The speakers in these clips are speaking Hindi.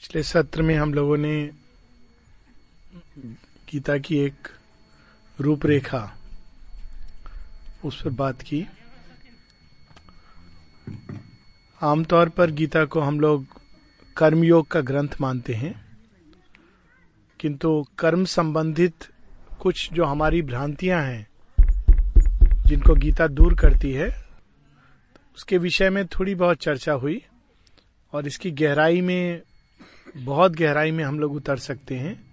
पिछले सत्र में हम लोगों ने गीता की एक रूपरेखा उस पर बात की। आमतौर पर गीता को हम लोग कर्मयोग का ग्रंथ मानते हैं, किंतु कर्म संबंधित कुछ जो हमारी भ्रांतियाँ हैं, जिनको गीता दूर करती है, उसके विषय में थोड़ी बहुत चर्चा हुई और इसकी गहराई में बहुत गहराई में हम लोग उतर सकते हैं।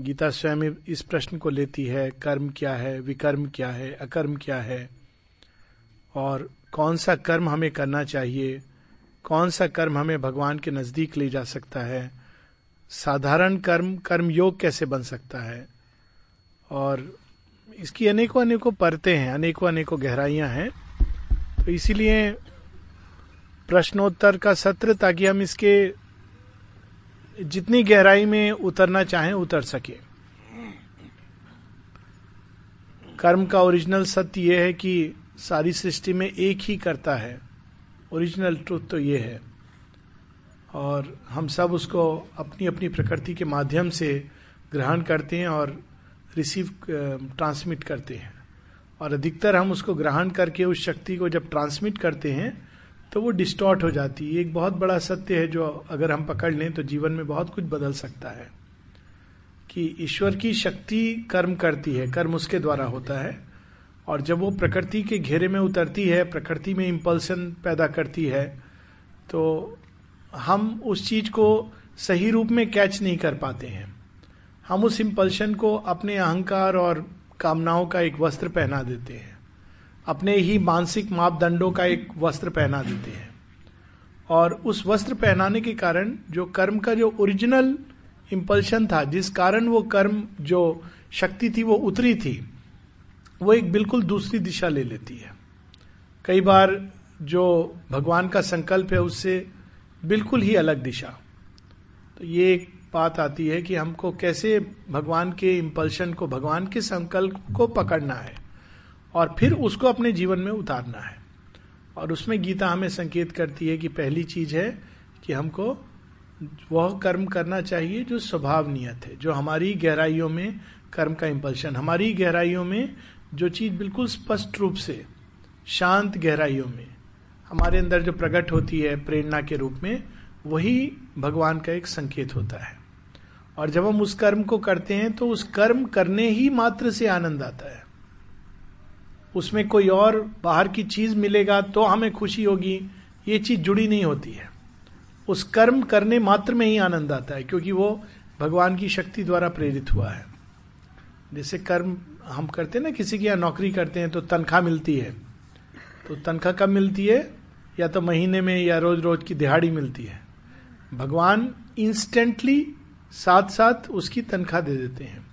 गीता स्वयं इस प्रश्न को लेती है, कर्म क्या है, विकर्म क्या है, अकर्म क्या है? और कौन सा कर्म हमें करना चाहिए? कौन सा कर्म हमें भगवान के नज़दीक ले जा सकता है? साधारण कर्म कर्म योग कैसे बन सकता है? और इसकी अनेकों अनेकों परतें हैं, अनेकों अनेकों गहराइयाँ हैं। तो इसीलिए प्रश्नोत्तर का सत्र, ताकि हम इसके जितनी गहराई में उतरना चाहें, उतर सके। कर्म का ओरिजिनल सत्य यह है कि सारी सृष्टि में एक ही करता है। ओरिजिनल ट्रूथ तो ये है। और हम सब उसको अपनी अपनी प्रकृति के माध्यम से ग्रहण करते हैं और रिसीव ट्रांसमिट करते हैं। और अधिकतर हम उसको ग्रहण करके उस शक्ति को जब ट्रांसमिट करते हैं तो वो डिस्टॉर्ट हो जाती है। एक बहुत बड़ा सत्य है जो अगर हम पकड़ लें तो जीवन में बहुत कुछ बदल सकता है। कि ईश्वर की शक्ति कर्म करती है, कर्म उसके द्वारा होता है। और जब वो प्रकृति के घेरे में उतरती है, प्रकृति में इम्पल्सन पैदा करती है तो हम उस चीज़ को सही रूप में कैच नहीं कर पाते हैं। हम उस इंपल्शन को अपने अहंकार और कामनाओं का एक वस्त्र पहना देते हैं। अपने ही मानसिक मापदंडों का एक वस्त्र पहना देते हैं। और उस वस्त्र पहनाने के कारण जो कर्म का जो ओरिजिनल इंपल्शन था, जिस कारण वो कर्म जो शक्ति थी, वो उतरी थी, वो एक बिल्कुल दूसरी दिशा ले लेती है। कई बार जो भगवान का संकल्प है, उससे बिल्कुल ही अलग दिशा। तो ये एक बात आती है कि हमको कैसे भगवान के इंपल्शन को, भगवान के संकल्प को पकड़ना है। और फिर उसको अपने जीवन में उतारना है। और उसमें गीता हमें संकेत करती है कि पहली चीज़ है कि हमको वह कर्म करना चाहिए जो स्वभाव नियत है, जो हमारी गहराइयों में कर्म का इंपल्शन हमारी गहराइयों में जो चीज़ बिल्कुल स्पष्ट रूप से, शांत गहराइयों में, हमारे अंदर जो प्रकट होती है प्रेरणा के रूप में, वही भगवान का एक संकेत होता है। और जब हम उस कर्म को करते हैं तो उस कर्म करने ही मात्र से आनंद आता है। उसमें कोई और बाहर की चीज़ मिलेगा तो हमें खुशी होगी। ये चीज़ जुड़ी नहीं होती है। उस कर्म करने मात्र में ही आनंद आता है, क्योंकि वो भगवान की शक्ति द्वारा प्रेरित हुआ है। जैसे कर्म हम करते हैं ना, किसी की यहाँ नौकरी करते हैं तो तनख्वाह मिलती है। तो तनख्वाह कब मिलती है? या तो महीने में या रोज रोज की दिहाड़ी मिलती है। भगवान इंस्टेंटली साथ साथ उसकी तनख्वाह दे देते हैं।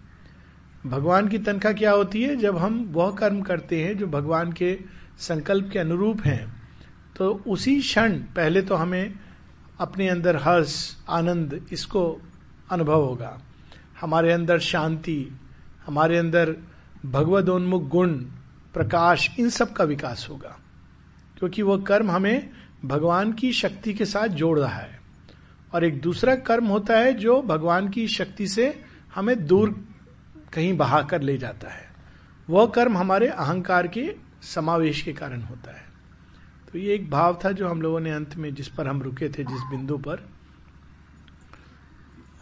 भगवान की तनख्वाह क्या होती है? जब हम वह कर्म करते हैं जो भगवान के संकल्प के अनुरूप हैं तो उसी क्षण पहले तो हमें अपने अंदर हर्ष, आनंद, इसको अनुभव होगा। हमारे अंदर शांति, हमारे अंदर भगवदोन्मुख गुण, प्रकाश, इन सब का विकास होगा। क्योंकि वह कर्म हमें भगवान की शक्ति के साथ जोड़ रहा है। और एक दूसरा कर्म होता है जो भगवान की शक्ति से हमें दूर कहीं बहा कर ले जाता है। वह कर्म हमारे अहंकार के समावेश के कारण होता है। तो ये एक भाव था जो हम लोगों ने अंत में जिस पर हम रुके थे, जिस बिंदु पर।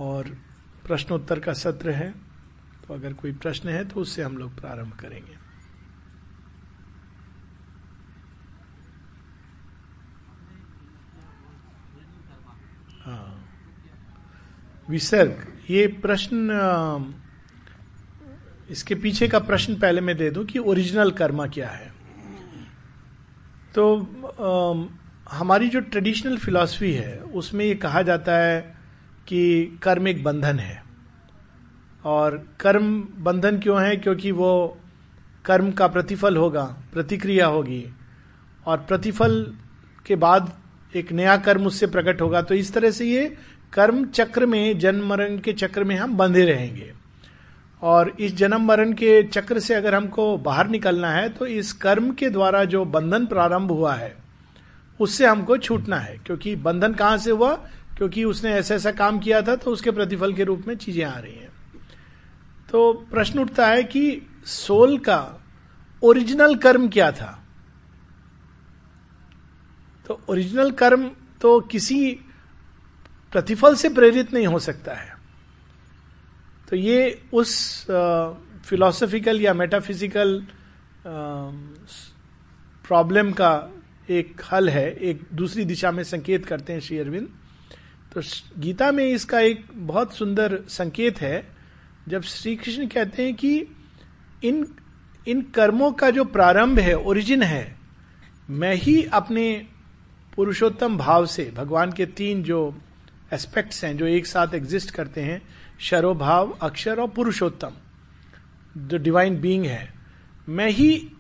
और प्रश्नोत्तर का सत्र है तो अगर कोई प्रश्न है तो उससे हम लोग प्रारंभ करेंगे। हाँ। विसर्ग, ये प्रश्न इसके पीछे का प्रश्न पहले मैं दे दूँ कि ओरिजिनल कर्मा क्या है। तो आ, हमारी जो ट्रेडिशनल फिलॉसफी है उसमें ये कहा जाता है कि कर्म एक बंधन है। और कर्म बंधन क्यों है? क्योंकि वो कर्म का प्रतिफल होगा प्रतिक्रिया होगी। और प्रतिफल के बाद एक नया कर्म उससे प्रकट होगा। तो इस तरह से ये कर्म चक्र में जन्म मरण के चक्र में हम बंधे रहेंगे। और इस जन्म मरण के चक्र से अगर हमको बाहर निकलना है तो इस कर्म के द्वारा जो बंधन प्रारंभ हुआ है, उससे हमको छूटना है। क्योंकि बंधन कहाँ से हुआ? क्योंकि उसने ऐसा ऐसा काम किया था तो उसके प्रतिफल के रूप में चीज़ें आ रही हैं। तो प्रश्न उठता है कि सोल का ओरिजिनल कर्म क्या था? तो ओरिजिनल कर्म तो किसी प्रतिफल से प्रेरित नहीं हो सकता है। तो ये उस फिलोसफिकल या मेटाफिजिकल प्रॉब्लम का एक हल है, एक दूसरी दिशा में संकेत करते हैं श्री अरविंद। तो गीता में इसका एक बहुत सुंदर संकेत है, जब श्री कृष्ण कहते हैं कि इन इन कर्मों का जो प्रारंभ है ओरिजिन है, मैं ही अपने पुरुषोत्तम भाव से, भगवान के तीन जो एस्पेक्ट्स हैं, जो एक साथ एग्जिस्ट करते हैं शरोभाव, अक्षर और पुरुषोत्तम। जो डिवाइन बीइंग है। मैं ही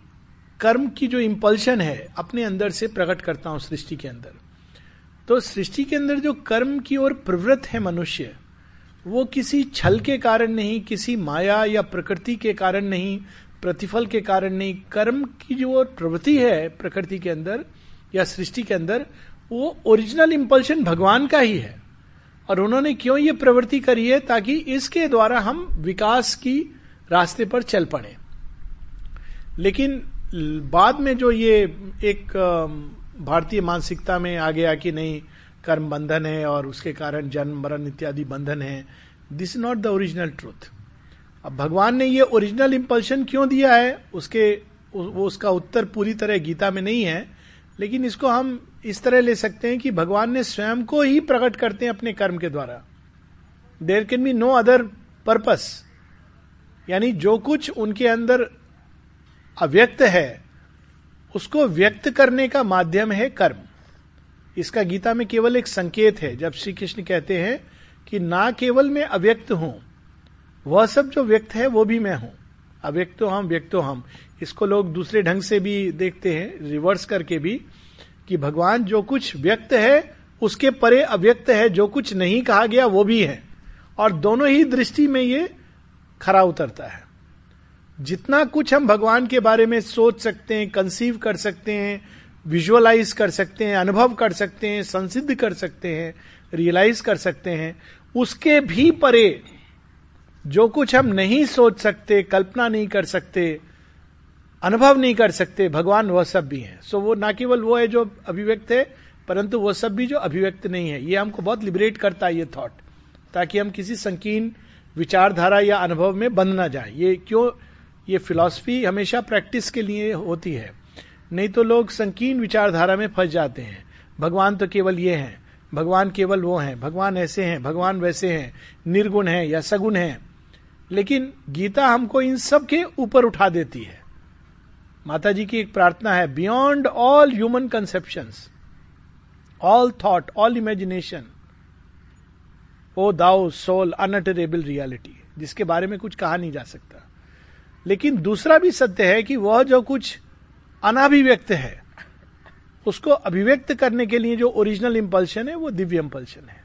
कर्म की जो इंपल्शन है, अपने अंदर से प्रकट करता हूँ सृष्टि के अंदर। तो सृष्टि के अंदर जो कर्म की ओर प्रवृत्त है मनुष्य, वो किसी छल के कारण नहीं, किसी माया या प्रकृति के कारण नहीं, प्रतिफल के कारण नहीं, कर्म की जो प्रवृत्ति है प्रकृति के अंदर या सृष्टि के अंदर, वो ओरिजिनल इंपल्शन भगवान का ही है। और उन्होंने क्यों ये प्रवृत्ति करी है ताकि इसके द्वारा हम विकास की रास्ते पर चल पड़े। लेकिन बाद में जो ये एक भारतीय मानसिकता में आ गया कि नहीं, कर्म बंधन है और उसके कारण जन्म, मरण इत्यादि बंधन है this not the original truth अब भगवान ने ये ओरिजिनल इंपल्शन क्यों दिया है, उसके, वो उसका उत्तर पूरी तरह गीता में नहीं है, लेकिन इसको हम इस तरह ले सकते हैं कि भगवान ने स्वयं को ही प्रकट करते हैं अपने कर्म के द्वारा। There can be no other purpose यानी जो कुछ उनके अंदर अव्यक्त है, उसको व्यक्त करने का माध्यम है कर्म। इसका गीता में केवल एक संकेत है, जब श्री कृष्ण कहते हैं कि ना केवल मैं अव्यक्त हूँ, वह सब जो व्यक्त है, वो भी मैं हूँ। अव्यक्तो हम, व्यक्तो हम। इसको लोग दूसरे ढंग से भी देखते हैं, रिवर्स करके भी। कि भगवान जो कुछ व्यक्त है, उसके परे अव्यक्त है, जो कुछ नहीं कहा गया, वो भी है। और दोनों ही दृष्टि में ये खरा उतरता है। जितना कुछ हम भगवान के बारे में सोच सकते हैं कंसीव कर सकते हैं विजुअलाइज कर सकते हैं, अनुभव कर सकते हैं, संसिद्ध कर सकते हैं रियलाइज़ कर सकते हैं, उसके भी परे जो कुछ हम नहीं सोच सकते, कल्पना नहीं कर सकते अनुभव नहीं कर सकते भगवान वह सब भी है। सो so, वो ना केवल वो है जो अभिव्यक्त है परंतु वो सब भी जो अभिव्यक्त नहीं है। ये हमको बहुत लिबरेट करता है ये थॉट ताकि हम किसी संकीर्ण विचारधारा या अनुभव में बंध ना जाए। ये क्यों? ये फिलॉसफी हमेशा प्रैक्टिस के लिए होती है। नहीं तो लोग संकीर्ण विचारधारा में फंस जाते हैं। भगवान तो केवल ये हैं। भगवान केवल वो हैं। भगवान ऐसे हैं भगवान वैसे हैं निर्गुण है या सगुण है। लेकिन गीता हमको इन सब के ऊपर उठा देती है। माता जी की एक प्रार्थना है beyond all human conception all thought all imagination O thou soul unutterable reality जिसके बारे में कुछ कहा नहीं जा सकता। लेकिन दूसरा भी सत्य है कि वह जो कुछ अनाभिव्यक्त है, उसको अभिव्यक्त करने के लिए जो ओरिजिनल इंपल्शन है, वो दिव्य इंपल्शन है।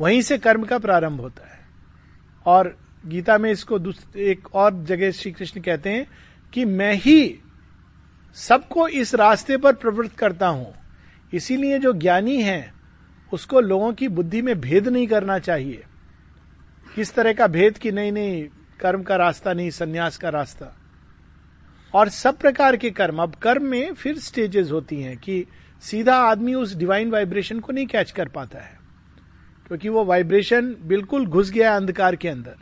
वहीं से कर्म का प्रारंभ होता है। और गीता में इसको एक और जगह श्री कृष्ण कहते हैं कि मैं ही सबको इस रास्ते पर प्रवृत्त करता हूँ। इसीलिए जो ज्ञानी है, उसको लोगों की बुद्धि में भेद नहीं करना चाहिए। किस तरह का भेद कि नहीं नहीं कर्म का रास्ता नहीं संन्यास का रास्ता? और सब प्रकार के कर्म। अब कर्म में फिर स्टेजेस होती हैं कि सीधा आदमी उस डिवाइन वाइब्रेशन को नहीं कैच कर पाता है। क्योंकि वो वाइब्रेशन बिल्कुल घुस गया है अंधकार के अंदर।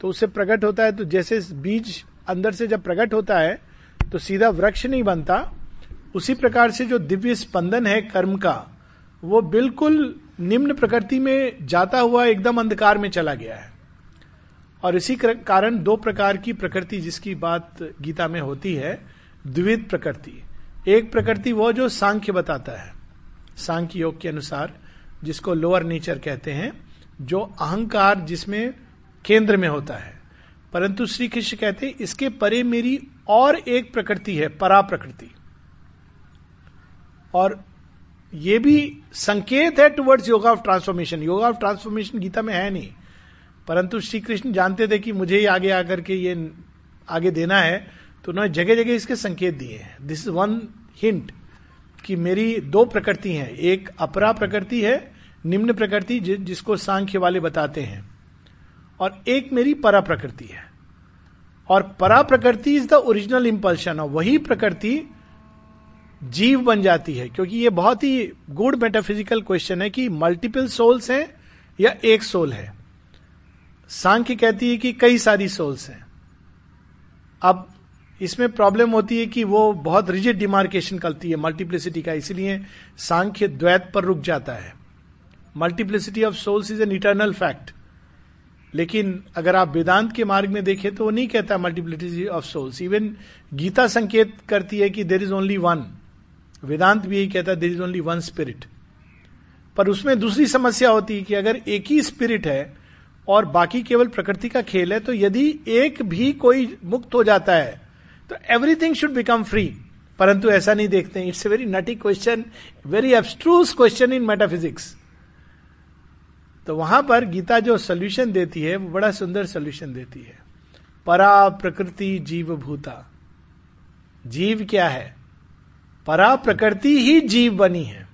तो उससे प्रकट होता है तो जैसे बीज अंदर से जब प्रकट होता है तो सीधा वृक्ष नहीं बनता। उसी प्रकार से जो दिव्य स्पंदन है कर्म का, वो बिल्कुल निम्न प्रकृति में जाता हुआ एकदम अंधकार में चला गया है। और इसी कारण दो प्रकार की प्रकृति जिसकी बात गीता में होती है, द्विविध प्रकृति। एक प्रकृति वो जो सांख्य बताता है, सांख्य योग के अनुसार, जिसको लोअर नेचर कहते हैं, जो अहंकार जिसमें केंद्र में होता है। परंतु श्री कृष्ण कहते हैं, इसके परे मेरी और एक प्रकृति है परा प्रकृति और ये भी संकेत है towards yoga of transformation yoga of transformation Gita में है नहीं। परंतु श्री कृष्ण जानते थे कि मुझे ही आगे आकर के ये आगे देना है तो उन्होंने जगह जगह इसके संकेत दिए हैं। दिस इज़ वन हिंट कि मेरी दो प्रकृति हैं। एक अपरा प्रकृति है, निम्न प्रकृति जिसको सांख्य वाले बताते हैं, और एक मेरी परा प्रकृति है। और परा प्रकृति इज़ द ओरिजिनल इंपल्शन और वही प्रकृति जीव बन जाती है। क्योंकि ये बहुत ही गुड मेटाफिजिकल क्वेश्चन है कि मल्टीपल सोल्स हैं या एक सोल है। सांख्य कहती है कि कई सारी सोल्स हैं। अब इसमें प्रॉब्लम होती है कि वो बहुत रिजिड डिमार्केशन करती है मल्टीप्लिसिटी का, इसलिए सांख्य द्वैत पर रुक जाता है। Multiplicity of souls is an eternal fact लेकिन अगर आप वेदांत के मार्ग में देखें तो वो नहीं कहता multiplicity of souls even Gita संकेत करती है कि there is only one Vedanta भी यही कहता है there is only one spirit पर उसमें दूसरी समस्या होती है कि अगर एक ही स्पिरिट है और बाकी केवल प्रकृति का खेल है तो यदि एक भी कोई मुक्त हो जाता है तो एवरीथिंग शुड बिकम फ्री परंतु ऐसा नहीं देखते it's a very knotty question very abstruse question in metaphysics तो वहाँ पर गीता जो सोल्यूशन देती है, वो बड़ा सुंदर सोल्यूशन देती है। परा प्रकृति जीव भूता जीव क्या है? परा प्रकृति ही जीव बनी है।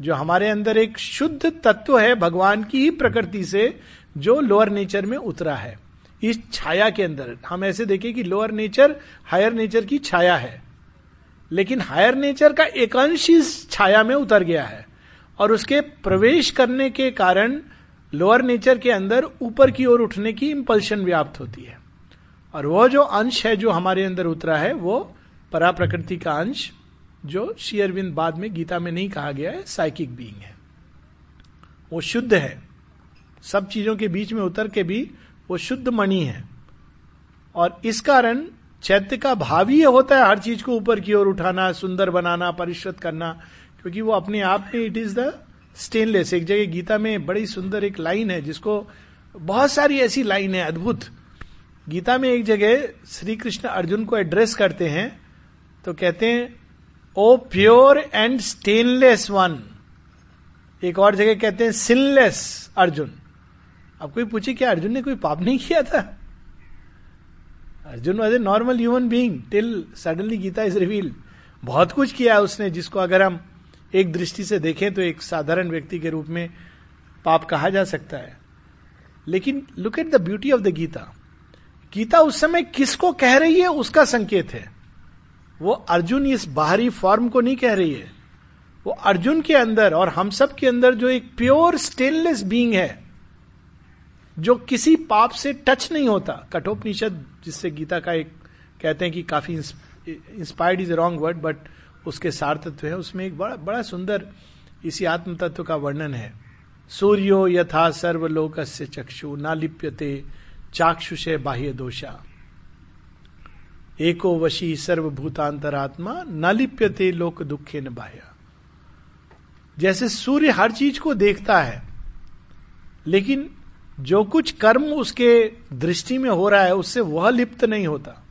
जो हमारे अंदर एक शुद्ध तत्व है, भगवान की ही प्रकृति से जो लोअर नेचर में उतरा है। इस छाया के अंदर, हम ऐसे देखें कि लोअर नेचर हायर नेचर की छाया है। लेकिन हायर नेचर का एक अंश इस छाया में उतर गया है। और उसके प्रवेश करने के कारण लोअर नेचर के अंदर ऊपर की ओर उठने की इंपल्शन व्याप्त होती है। और वह जो अंश है जो हमारे अंदर उतरा है, वो परा प्रकृति का अंश, जो शेयरविंद बाद में गीता में नहीं कहा गया है साइकिक बीइंग है। वो शुद्ध है। सब चीज़ों के बीच में उतर के भी वो शुद्ध मणि है। और इस कारण चैत्य का भाव ही होता है, हर चीज़ को ऊपर की ओर उठाना, सुंदर बनाना परिश्रत करना क्योंकि वो अपने आप में इट इज़ द स्टेनलेस एक जगह गीता में बड़ी सुंदर एक लाइन है जिसको बहुत सारी ऐसी लाइन है, अद्भुत। गीता में एक जगह श्री कृष्ण अर्जुन को एड्रेस करते हैं तो कहते हैं O pure and stainless one एक और जगह कहते हैं सिनलेस अर्जुन. अब कोई पूछे, क्या अर्जुन ने कोई पाप नहीं किया था? Arjuna was a normal human being till suddenly Gita is reveal बहुत कुछ किया है उसने जिसको अगर हम एक दृष्टि से देखें तो एक साधारण व्यक्ति के रूप में पाप कहा जा सकता है। लेकिन look at the beauty of the Gita Gita उस समय किसको कह रही है, उसका संकेत है। वो अर्जुन इस बाहरी फॉर्म को नहीं कह रही है। वो अर्जुन के अंदर और हम सब के अंदर जो एक प्योर स्टेनलेस बींग है, जो किसी पाप से टच नहीं होता। कठोपनिषद, जिससे गीता का एक कहते हैं कि काफ़ी inspired is wrong word but उसके सार तत्व है, उसमें एक बड़ा बड़ा सुंदर इसी आत्म तत्व का वर्णन है। सूर्यो यथा सर्वलोक से चक्षु ना लिप्यते चाक्षुष बाह्य दोषा। एको वशी सर्वभूतांतरात्मा न लिप्यते लोक दुखे न बाह्य। जैसे सूर्य हर चीज़ को देखता है, लेकिन जो कुछ कर्म उसके दृष्टि में हो रहा है, उससे वह लिप्त नहीं होता।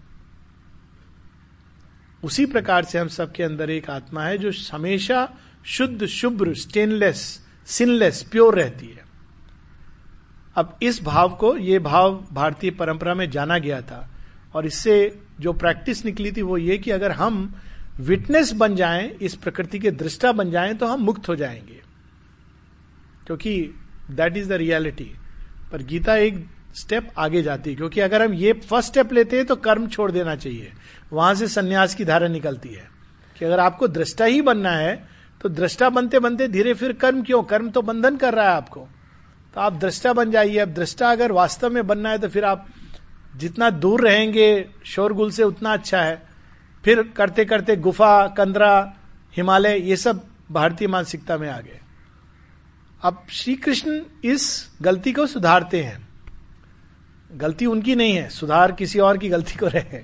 उसी प्रकार से हम सबके अंदर एक आत्मा है जो हमेशा शुद्ध, शुभ्र स्टेनलेस सिनलेस प्योर रहती है। अब इस भाव को, ये भाव भारतीय परंपरा में जाना गया था और इससे जो प्रैक्टिस निकली थी वो ये कि अगर हम विटनेस बन जाएँ, इस प्रकृति के दृष्टा बन जाएँ तो हम मुक्त हो जाएँगे। क्योंकि दैट इज़ द रियलिटी पर गीता एक स्टेप आगे जाती है, क्योंकि अगर हम ये फ़र्स्ट स्टेप लेते हैं तो कर्म छोड़ देना चाहिए। वहाँ से संन्यास की धारा निकलती है। कि अगर आपको दृष्टा ही बनना है तो दृष्टा बनते बनते धीरे फिर कर्म क्यों? कर्म तो बंधन कर रहा है आपको। तो आप दृष्टा बन जाइए। अब दृष्टा अगर वास्तव में बनना है तो फिर आप जितना दूर रहेंगे, शोरगुल से उतना अच्छा है। फिर करते करते गुफा, कंदरा, हिमालय, ये सब भारतीय मानसिकता में आ गए। अब श्री कृष्ण इस गलती को सुधारते हैं। गलती उनकी नहीं है, सुधार किसी और की गलती को रहे।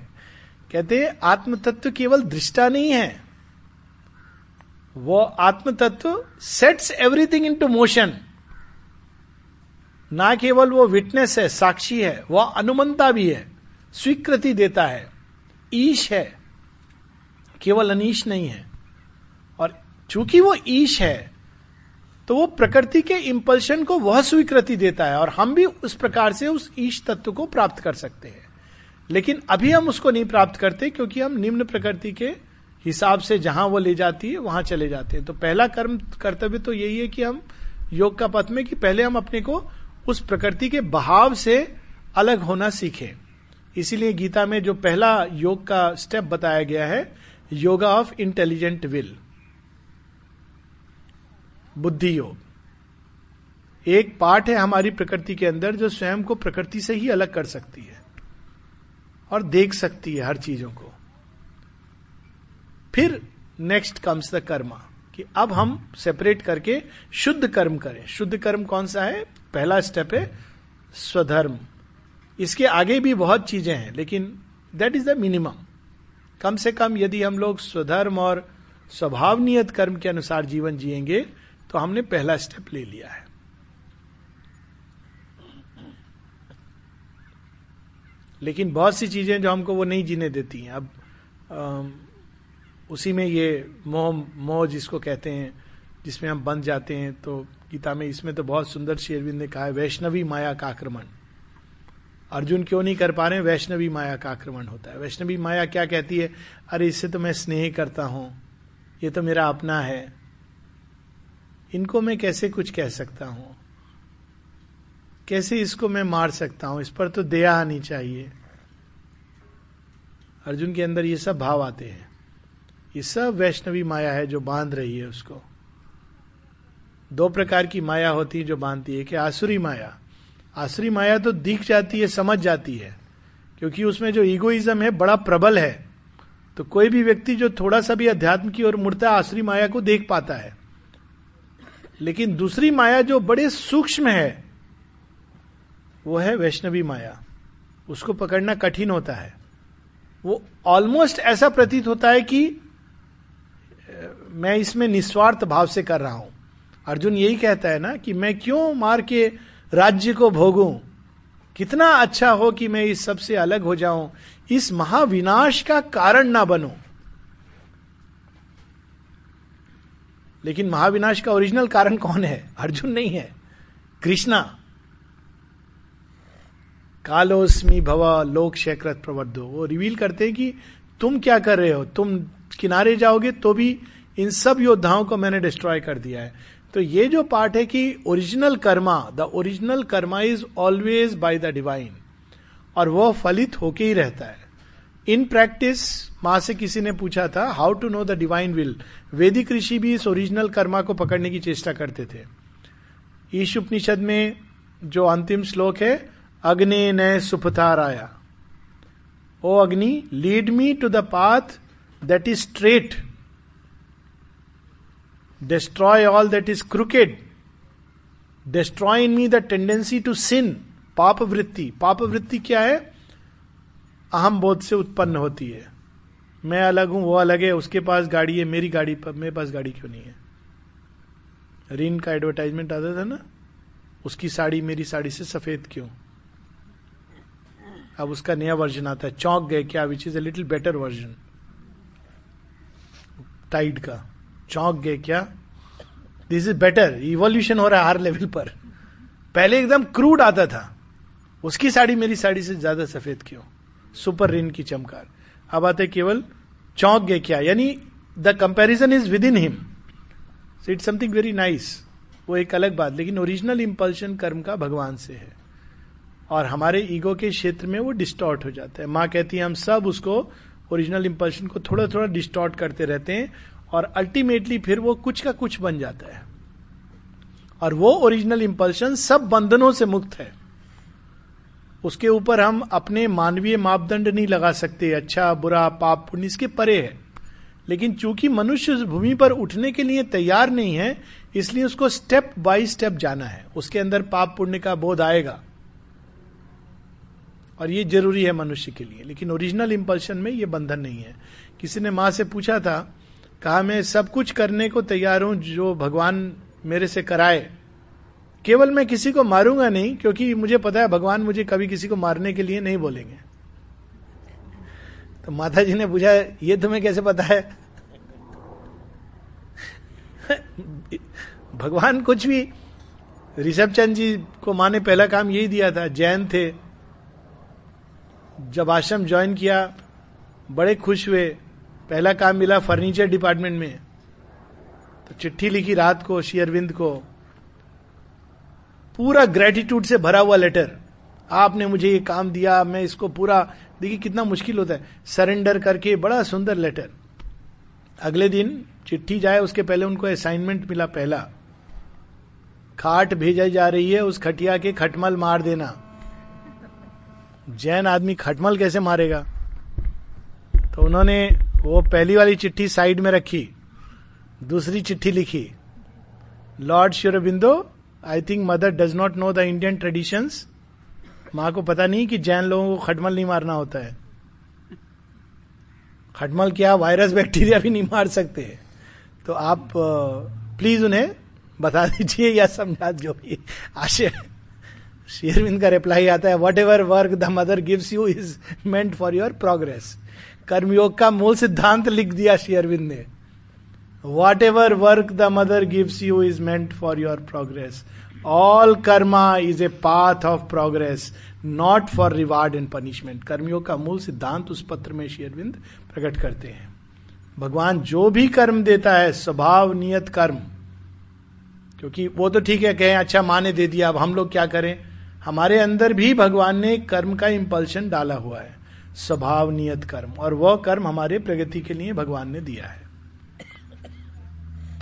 कहते आत्म तत्व केवल दृष्टा नहीं है। वो आत्म तत्व sets everything into motion ना केवल वो विटनेस है, साक्षी है वह अनुमंता भी है, स्वीकृति देता है, ईश है। केवल अनीश नहीं है। और चूँकि वो ईश है तो वो प्रकृति के इंपल्शन को वह स्वीकृति देता है और हम भी उस प्रकार से उस ईश तत्व को प्राप्त कर सकते हैं। लेकिन अभी हम उसको नहीं प्राप्त करते क्योंकि हम निम्न प्रकृति के हिसाब से जहाँ वो ले जाती है, वहाँ चले जाते हैं। तो पहला कर्म, कर्तव्य तो यही है कि हम योग का पथ में कि पहले हम अपने को उस प्रकृति के बहाव से अलग होना सीखें। इसीलिए गीता में जो पहला योग का स्टेप बताया गया है, योगा ऑफ़ इंटेलिजेंट विल बुद्धि योग एक पार्ट है हमारी प्रकृति के अंदर जो स्वयं को प्रकृति से ही अलग कर सकती है और देख सकती है हर चीज़ों को। फिर नेक्स्ट कम्स द कर्मा कि अब हम सेपरेट करके शुद्ध कर्म करें। शुद्ध कर्म कौन सा है? पहला स्टेप है स्वधर्म। इसके आगे भी बहुत चीज़ें हैं, लेकिन दैट इज़ द मिनिमम कम से कम यदि हम लोग स्वधर्म और स्वभाव नियत कर्म के अनुसार जीवन जिएँगे तो हमने पहला स्टेप ले लिया है। लेकिन बहुत सी चीज़ें जो हमको वो नहीं जीने देती हैं। अब आ, उसी में ये मोह मोह जिसको कहते हैं जिसमें हम बंध जाते हैं तो गीता में इसमें तो बहुत सुंदर शेरविंद ने कहा है वैष्णवी माया का आक्रमण। अर्जुन क्यों नहीं कर पा रहे वैष्णवी माया का आक्रमण होता है। वैष्णवी माया क्या कहती है? अरे इससे तो मैं स्नेह करता हूँ। ये तो मेरा अपना है। इनको मैं कैसे कुछ कह सकता हूँ? कैसे इसको मैं मार सकता हूँ? इस पर तो दया आनी चाहिए। अर्जुन के अंदर ये सब भाव आते हैं। ये सब वैष्णवी माया है जो बाँध रही है उसको। दो प्रकार की माया होती है जो बांधती है। कि आसुरी माया। आसुरी माया तो दिख जाती है, समझ जाती है, क्योंकि उसमें जो ईगोइज्म है, बड़ा प्रबल है। तो कोई भी व्यक्ति जो थोड़ा सा भी अध्यात्म की ओर मुड़ता है, आसुरी माया को देख पाता है। लेकिन दूसरी माया जो बड़े सूक्ष्म है, वो है वैष्णवी माया। उसको पकड़ना कठिन होता है। वो ऑलमोस्ट ऐसा प्रतीत होता है कि मैं इसमें निस्वार्थ भाव से कर रहा हूँ। अर्जुन यही कहता है ना कि मैं क्यों मार के राज्य को भोगूं? कितना अच्छा हो कि मैं इस सबसे अलग हो जाऊँ। इस महाविनाश का कारण ना बनूं। लेकिन महाविनाश का ओरिजिनल कारण कौन है? अर्जुन नहीं है। कृष्णा। कालोस्मी भवा लोक शेखरत प्रवर्धो। वो रिवील करते हैं कि तुम क्या कर रहे हो? तुम किनारे जाओगे तो भी इन सब योद्धाओं को मैंने डिस्ट्रॉय कर दिया है। तो ये जो पार्ट है कि original karma the original karma is always by the divine और वह फलित होके ही रहता है। इन प्रैक्टिस माँ से किसी ने पूछा था how to know the divine will Vedic ऋषि भी इस ओरिजिनल कर्मा को पकड़ने की चेष्टा करते थे। ईश उपनिषद में जो अंतिम श्लोक है, अग्नि न सुपथार आया O Agni lead me to the path that is straight destroy all that is crooked destroy in me the tendency to sin पाप वृत्ति। पाप वृत्ति क्या है? अहम बोध से उत्पन्न होती है। मैं अलग हूँ, वो अलग है, उसके पास गाड़ी है, मेरी गाड़ी पर मेरे पास गाड़ी क्यों नहीं है? रिन का एडवर्टाइजमेंट आता था ना? उसकी साड़ी मेरी साड़ी से सफ़ेद क्यों? अब उसका नया वर्जन आता है, चौंक गए क्या which is a little better version Tide का, चौंक गए क्या? दिस इज़ बेटर इवोल्यूशन हो रहा है हर लेवल पर। पहले एकदम क्रूड आता था, उसकी साड़ी मेरी साड़ी से ज़्यादा सफ़ेद क्यों? सुपर रिन की चमकार। अब आते केवल चौंक गए क्या? यानी the comparison is within him it something very nice वो एक अलग बात, लेकिन ओरिजिनल इंपल्शन कर्म का भगवान से है। और हमारे ईगो के क्षेत्र में वो डिस्टॉर्ट हो जाता है। माँ कहती है, हम सब उसको ओरिजिनल इंपल्शन को थोड़ा थोड़ा डिस्टॉर्ट करते रहते हैं और अल्टीमेटली फिर वो कुछ का कुछ बन जाता है। और वो ओरिजिनल इंपल्शन सब बंधनों से मुक्त है। उसके ऊपर हम अपने मानवीय मापदंड नहीं लगा सकते अच्छा बुरा, पाप पुण्य, इसके परे है। लेकिन चूँकि मनुष्य भूमि पर उठने के लिए तैयार नहीं है, इसलिए उसको स्टेप बाय स्टेप जाना है। उसके अंदर पाप पुण्य का बोध आएगा। और ये ज़रूरी है मनुष्य के लिए। लेकिन ओरिजिनल इंपल्शन में ये बंधन नहीं है। किसी ने माँ से पूछा था, कहा, मैं सब कुछ करने को तैयार हूँ, जो भगवान मेरे से कराए। केवल मैं किसी को मारूँगा नहीं, क्योंकि मुझे पता है भगवान मुझे कभी किसी को मारने के लिए नहीं बोलेंगे। तो माता जी ने पूछा, ये तुम्हें कैसे पता है? भगवान कुछ भी, ऋषभ चंद जी को माँ ने पहला काम यही दिया था, जैन थे। जब आश्रम ज्वाइन किया, बड़े खुश हुए। पहला काम मिला फर्नीचर डिपार्टमेंट में। तो चिट्ठी लिखी रात को श्री अरविंद को। पूरा ग्रेटिट्यूड से भरा हुआ लेटर आपने मुझे ये काम दिया, मैं इसको पूरा, देखिए कितना मुश्किल होता है। सरेंडर करके बड़ा सुंदर लेटर अगले दिन चिट्ठी जाए, उसके पहले उनको असाइनमेंट मिला पहला। खाट भेजा जा रही है, उस खटिया के खटमल मार देना। जैन आदमी खटमल कैसे मारेगा? तो उन्होंने वो पहली वाली चिट्ठी साइड में रखी, दूसरी चिट्ठी लिखी। Lord Aurobindo I think mother does not know the Indian traditions माँ को पता नहीं कि जैन लोगों को खटमल नहीं मारना होता है। खटमल क्या वायरस बैक्टीरिया भी नहीं मार सकते। है तो आप प्लीज़ उन्हें बता दीजिए या समझा जो भी आशय शेरविंद का रिप्लाई आता है whatever work the mother gives you is meant for your progress कर्मयोग का मूल सिद्धांत लिख दिया शेयरविंद ने। Whatever work the mother gives you is meant for your progress all karma is a path of progress not for reward and punishment कर्मियों का मूल सिद्धांत उस पत्र में शेयरविंद प्रकट करते हैं भगवान जो भी कर्म देता है स्वभाव नियत कर्म क्योंकि वो तो ठीक है कहें अच्छा माँ ने दे दिया अब हम लोग क्या करें हमारे अंदर भी भगवान ने कर्म का इंपल्शन डाला हुआ है स्वभाव नियत कर्म और वह कर्म हमारे प्रगति के लिए भगवान ने दिया है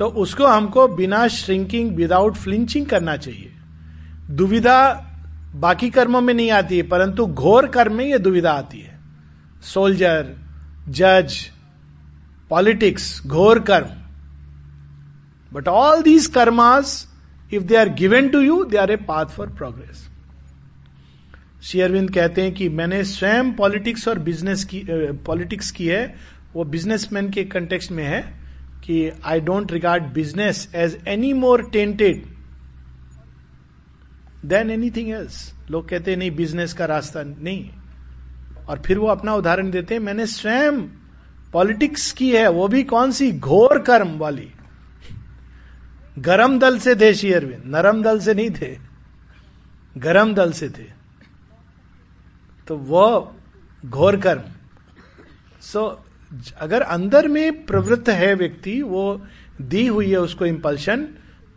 तो उसको हमको बिना श्रिंकिंग विदाउट फ्लिंचिंग करना चाहिए। दुविधा बाकी कर्मों में नहीं आती है, परंतु घोर कर्म में यह दुविधा आती है। सोल्जर जज पॉलिटिक्स घोर कर्म। But all these karmas if they are given to you they are a path for progress Shri Aurobindo कहते हैं कि मैंने स्वयं पॉलिटिक्स और बिज़नेस की पॉलिटिक्स की है, वो बिजनेसमैन के कंटेक्स्ट में है। कि I don't regard business as any more tainted than anything else लोग कहते नहीं बिज़नेस का रास्ता नहीं। और फिर वो अपना उदाहरण देते हैं मैंने स्वयं पॉलिटिक्स की है वो भी कौन सी घोर कर्म वाली? गरम दल से थे श्री अरविंद नरम दल से नहीं थे गरम दल से थे। तो वो घोर कर्म। सो so, अगर अंदर में प्रवृत्त है व्यक्ति, वो दी हुई है उसको इंपल्शन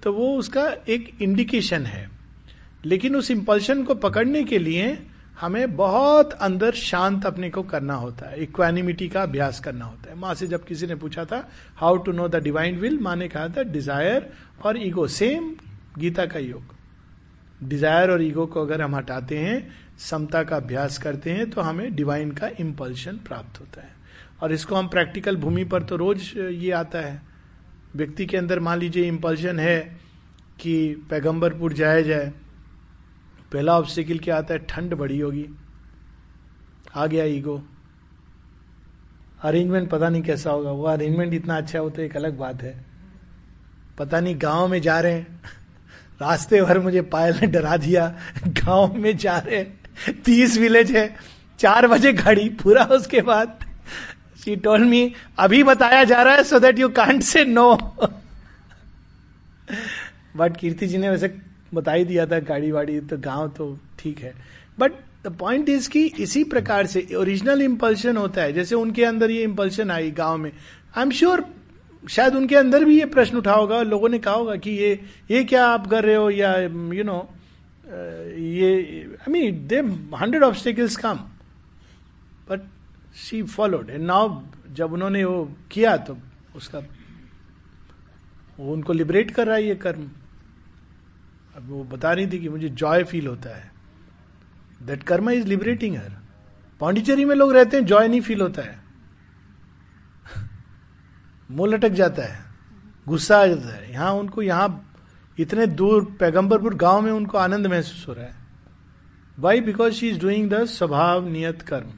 तो वो उसका एक इंडिकेशन है। लेकिन उस इंपल्शन को पकड़ने के लिए हमें बहुत अंदर शांत अपने को करना होता है। इक्वानिमिटी का अभ्यास करना होता है। माँ से जब किसी ने पूछा था how to know the divine will माँ ने कहा था डिज़ायर और ईगो सेम गीता का योग। डिज़ायर और ईगो को अगर हम हटाते हैं, समता का अभ्यास करते हैं तो हमें डिवाइन का इम्पल्शन प्राप्त होता है। और इसको हम प्रैक्टिकल भूमि पर तो रोज ये आता है। व्यक्ति के अंदर मान लीजिए इम्पल्शन है कि पैगंबरपुर जाया जाए, पहला ऑब्स्टिकल क्या आता है? ठंड बड़ी होगी। आ गया ईगो अरेंजमेंट पता नहीं कैसा होगा। वो अरेंजमेंट इतना अच्छा हो तो एक अलग बात है। पता नहीं गाँव में जा रहे हैं। रास्ते भर मुझे पायल ने डरा दिया। गाँव में जा रहे हैं। तीस विलेज है। चार बजे घड़ी पूरा उसके बाद। शी टोल मी अभी बताया जा रहा है so that you can't say no but Kirti ji ने वैसे बता ही दिया था गाड़ी वाड़ी तो गाँव तो ठीक है। बट द पॉइंट इज़ कि इसी प्रकार से ओरिजिनल इंपल्शन होता है। जैसे उनके अंदर ये इंपल्शन आई गाँव में। आई एम श्योर शायद उनके अंदर भी ये प्रश्न उठा होगा और लोगों ने कहा होगा कि ये ये क्या आप कर रहे हो या यू you नो know, ये I mean the hundred obstacles come she followed and now जब उन्होंने वो किया तो उसका, वो उनको लिबरेट कर रहा है ये कर्म। अब वो बता रही थी कि मुझे जॉय फील होता है। दैट कर्म इज़ लिबरेटिंग हर पांडिचेरी में लोग रहते हैं जॉय नहीं फील होता है। मुँह लटक जाता है। गुस्सा आ जाता है। यहाँ उनको, यहाँ इतने दूर, पैगंबरपुर गाँव में उनको आनंद महसूस हो रहा है। Why because she is doing the स्वभाव नियत कर्म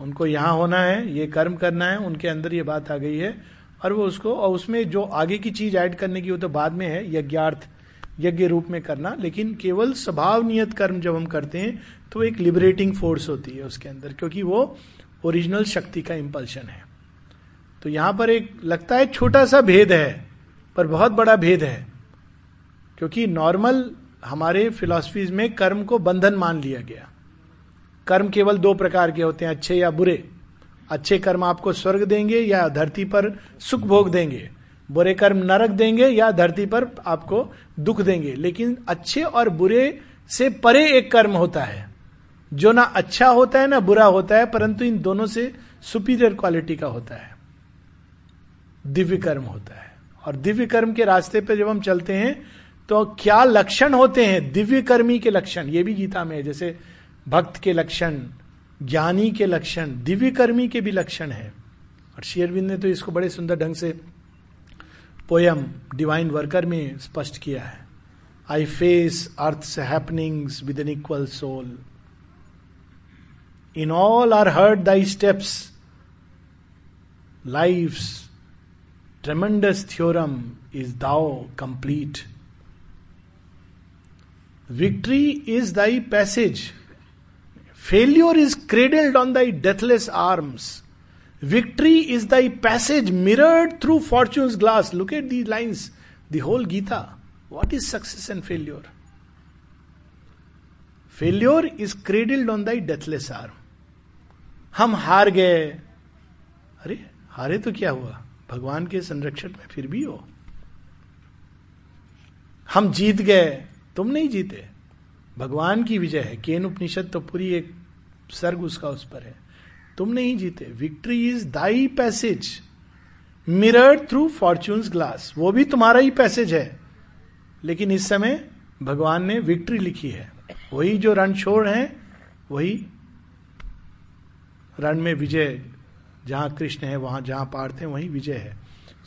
उनको यहाँ होना है, ये कर्म करना है, उनके अंदर ये बात आ गई है। और वो उसको, और उसमें जो आगे की चीज़ ऐड करने की वो तो बाद में है, यज्ञार्थ, यज्ञ रूप में करना। लेकिन केवल स्वभाव नियत कर्म जब हम करते हैं तो एक लिबरेटिंग फोर्स होती है उसके अंदर, क्योंकि वो ओरिजिनल शक्ति का इंपल्शन है। तो यहाँ पर एक, लगता है छोटा सा भेद है, पर बहुत बड़ा भेद है। क्योंकि नॉर्मल हमारे फिलॉसफीज में कर्म को बंधन मान लिया गया। कर्म केवल दो प्रकार के होते हैं, अच्छे या बुरे। अच्छे कर्म आपको स्वर्ग देंगे या धरती पर सुख भोग देंगे। बुरे कर्म नरक देंगे या धरती पर आपको दुख देंगे। लेकिन अच्छे और बुरे से परे एक कर्म होता है। जो ना अच्छा होता है, ना बुरा होता है, परंतु इन दोनों से सुपीरियर क्वालिटी का होता है। दिव्य कर्म होता है। और दिव्य कर्म के रास्ते पर जब हम चलते हैं तो क्या लक्षण होते हैं? दिव्य कर्मी के लक्षण। ये भी गीता में है, जैसे भक्त के लक्षण, ज्ञानी के लक्षण दिव्य कर्मी के भी लक्षण है। और शेयरविंद ने तो इसको बड़े सुंदर ढंग से पोयम डिवाइन वर्कर में स्पष्ट किया है। I face earth happenings with an equal soul in all are heard thy steps life tremendous theorem is thou complete victory is thy passage failure is cradled on thy deathless arms victory is thy passage mirrored through fortune glass look at the lines the whole Gita what is success and failure failure is cradled on thy deathless arm हम हार गए। अरे, हारे तो क्या हुआ? भगवान के संरक्षण में फिर भी हो। हम जीत गए। तुम नहीं जीते। भगवान की विजय है। केन उपनिषद तो पूरी एक सर्ग उसका उस पर है। तुम नहीं जीते। Victory is thy passage mirrored through fortune glass वो भी तुम्हारा ही पैसेज है। लेकिन इस समय भगवान ने विक्ट्री लिखी है। वही जो रण छोड़ है, वही रण में विजय, जहाँ कृष्ण है, वहाँ जहाँ पार्थ है, वही विजय है।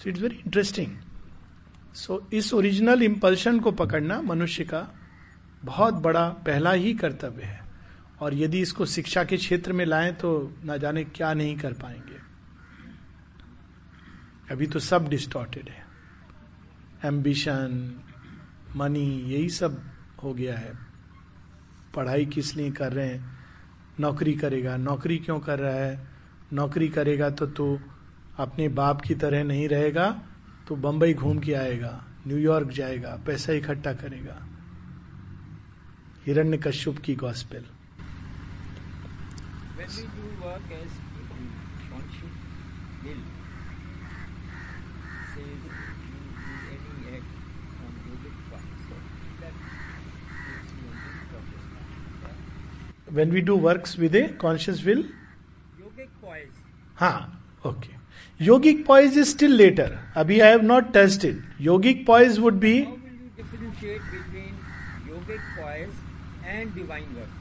So it's very interesting so इस ओरिजिनल इंपल्शन को पकड़ना मनुष्य का बहुत बड़ा, पहला ही कर्तव्य है। और यदि इसको शिक्षा के क्षेत्र में लाएँ तो ना जाने क्या नहीं कर पाएँगे। अभी तो सब डिस्टॉर्टेड है। एम्बिशन मनी यही सब हो गया है। पढ़ाई किस लिए कर रहे हैं? नौकरी करेगा। नौकरी क्यों कर रहा है? नौकरी करेगा तो तू अपने बाप की तरह नहीं रहेगा तो बंबई घूम के आएगा न्यूयॉर्क जाएगा, पैसा इकट्ठा करेगा। हिरण्य कश्यप की gospel when we do work as people, one will say you do any act on the good part. So that gives you. Yeah? When we do works with a conscious will? Yogic poise. Ha, okay. Yogic poise is still later. Abhi I have not touched it. Yogic poise would be. How will you differentiate between yogic poise and divine work?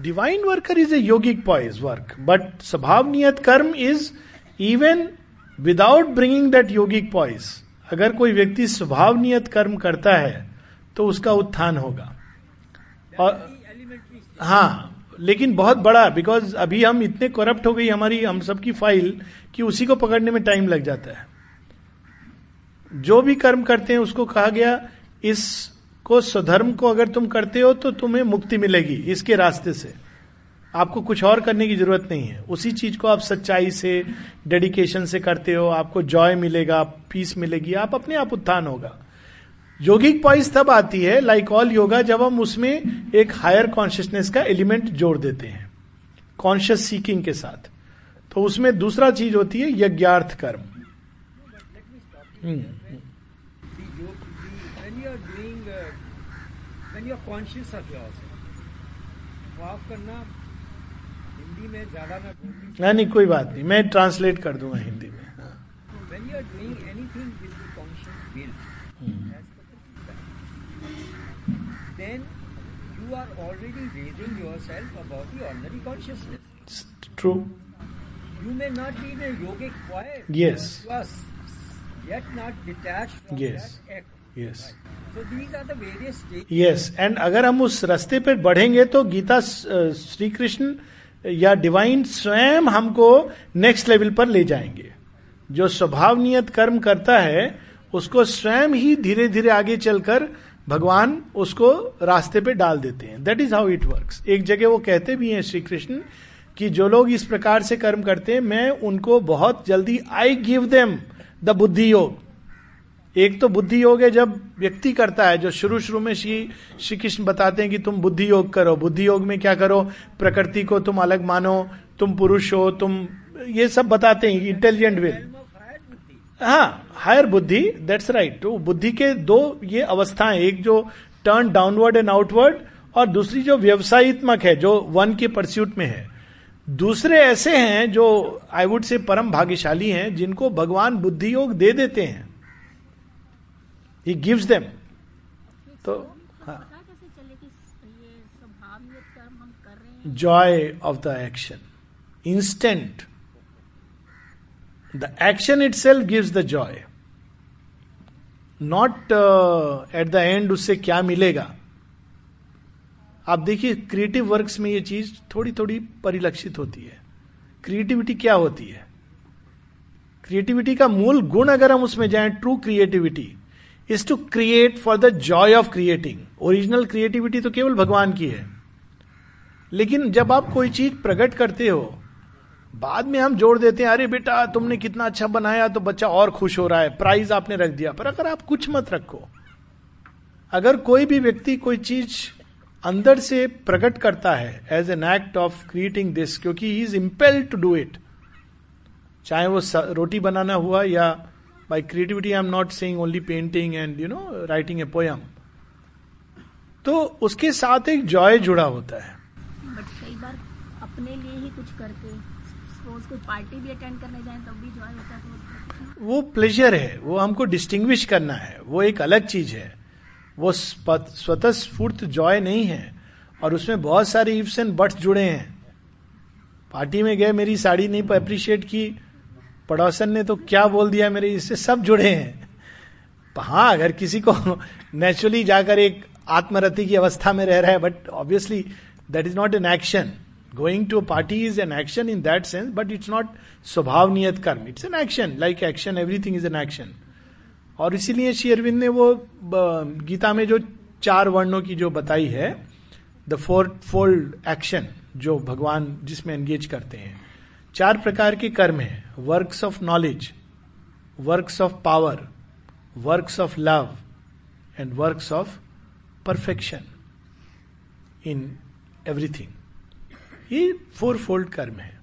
Divine worker is a yogic poise work but स्वभाव नियत कर्म is even without bringing that yogic poise अगर कोई व्यक्ति स्वभाव नियत कर्म करता है तो उसका उत्थान होगा और हाँ लेकिन बहुत बड़ा बिकॉज़ अभी हम इतने करप्ट हो गई हमारी हम सबकी फ़ाइल कि उसी को पकड़ने में टाइम लग जाता है। जो भी कर्म करते हैं उसको कहा गया इस को स्वधर्म को अगर तुम करते हो तो तुम्हें मुक्ति मिलेगी इसके रास्ते से। आपको कुछ और करने की ज़रूरत नहीं है। उसी चीज़ को आप सच्चाई से डेडिकेशन से करते हो, आपको जॉय मिलेगा पीस मिलेगी, आप अपने आप उत्थान होगा। योगिक पॉइस तब आती है लाइक ऑल योगा जब हम उसमें एक हायर कॉन्शियसनेस का एलिमेंट जोड़ देते हैं कॉन्शियस सीकिंग के साथ। तो उसमें दूसरा चीज़ होती है यज्ञार्थ कर्म। let me stop you the yoga the when you are doing uh, and you are conscious of your walk करना। हिंदी में ज़्यादा ना नहीं, नहीं कोई बात नहीं। मैं ट्रांसलेट कर दूँगा हिंदी में। When you are doing anything with the conscious will then you are already raising yourself about your ordinary consciousness true you may not be in a yogic quite yes yes yet not detached from that act yes so these are the various stages yes and अगर हम उस रास्ते पर बढ़ेंगे तो गीता श्री कृष्ण या डिवाइन स्वयं हमको नेक्स्ट लेवल पर ले जाएँगे। जो स्वभाव नियत कर्म करता है उसको स्वयं ही धीरे धीरे आगे चलकर भगवान उसको रास्ते पे डाल देते हैं। That is how it works एक जगह वो कहते भी हैं श्री कृष्ण कि जो लोग इस प्रकार से कर्म करते हैं मैं उनको बहुत जल्दी आई गिव देम द बुद्धि योग। एक तो बुद्धि योग है जब व्यक्ति करता है, जो शुरू शुरू में श्री श्री कृष्ण बताते हैं कि तुम बुद्धि योग करो। बुद्धि योग में क्या करो? प्रकृति को तुम अलग मानो, तुम पुरुष हो, तुम, ये सब बताते हैं इंटेलिजेंट वे हाँ हायर बुद्धि दैट्स राइट तो बुद्धि के दो ये अवस्थाएँ, एक जो टर्न डाउनवर्ड एंड आउटवर्ड और दूसरी जो व्यवसायित्मक है, जो वन के परस्यूट में है। दूसरे ऐसे हैं जो आई वुड से परम भाग्यशाली हैं, जिनको भगवान बुद्धि योग दे देते हैं। ही गिव्स देम तो joy of the action instant the action itself gives the joy not at the end उससे क्या मिलेगा? आप देखिए क्रिएटिव वर्क्स में ये चीज़ थोड़ी थोड़ी परिलक्षित होती है। क्रिएटिविटी क्या होती है? क्रिएटिविटी का मूल गुण अगर हम उसमें जाएँ true creativity is to create for the joy of creating original creativity तो केवल भगवान की है। लेकिन जब आप कोई चीज़ प्रकट करते हो, बाद में हम जोड़ देते हैं, अरे बेटा, तुमने कितना अच्छा बनाया तो बच्चा और खुश हो रहा है प्राइज आपने रख दिया। पर अगर आप कुछ मत रखो, अगर कोई भी व्यक्ति कोई चीज़ अंदर से प्रकट करता है as an act of creating this क्योंकि he is impel to do it चाहे वो रोटी बनाना हुआ या by creativity I am not saying only painting and you know writing a poem तो उसके साथ एक जॉय जुड़ा होता है। बट कई बार अपने लिए ही कुछ करके सपोज़ कोई पार्टी भी अटेंड करने जाए तब भी जॉय होता है तो वो प्लेजर है वो हमको डिस्टिंग्विश करना है वो एक अलग चीज़ है। वो स्वतः स्फूर्त जॉय नहीं है और उसमें बहुत सारे इफ्स एंड बट्स जुड़े हैं। पार्टी में गए मेरी साड़ी नहीं अप्रिशिएट की पड़ोसन ने तो क्या बोल दिया मेरे, इससे सब जुड़े हैं। हाँ अगर किसी को नेचुरली जाकर एक आत्मरति की अवस्था में रह रहा है but obviously that is not an action going to party is an action in that sense but it's not स्वभाव नियत कर्म. It's an action like action everything is an action और इसीलिए श्री अरविंद ने वो गीता में जो चार वर्णों की जो बताई है द फोर फोल्ड एक्शन जो भगवान जिसमें एंगेज करते हैं। चार प्रकार के कर्म है। Works of knowledge works of power works of love and works of perfection in everything ये फोर फोल्ड कर्म है।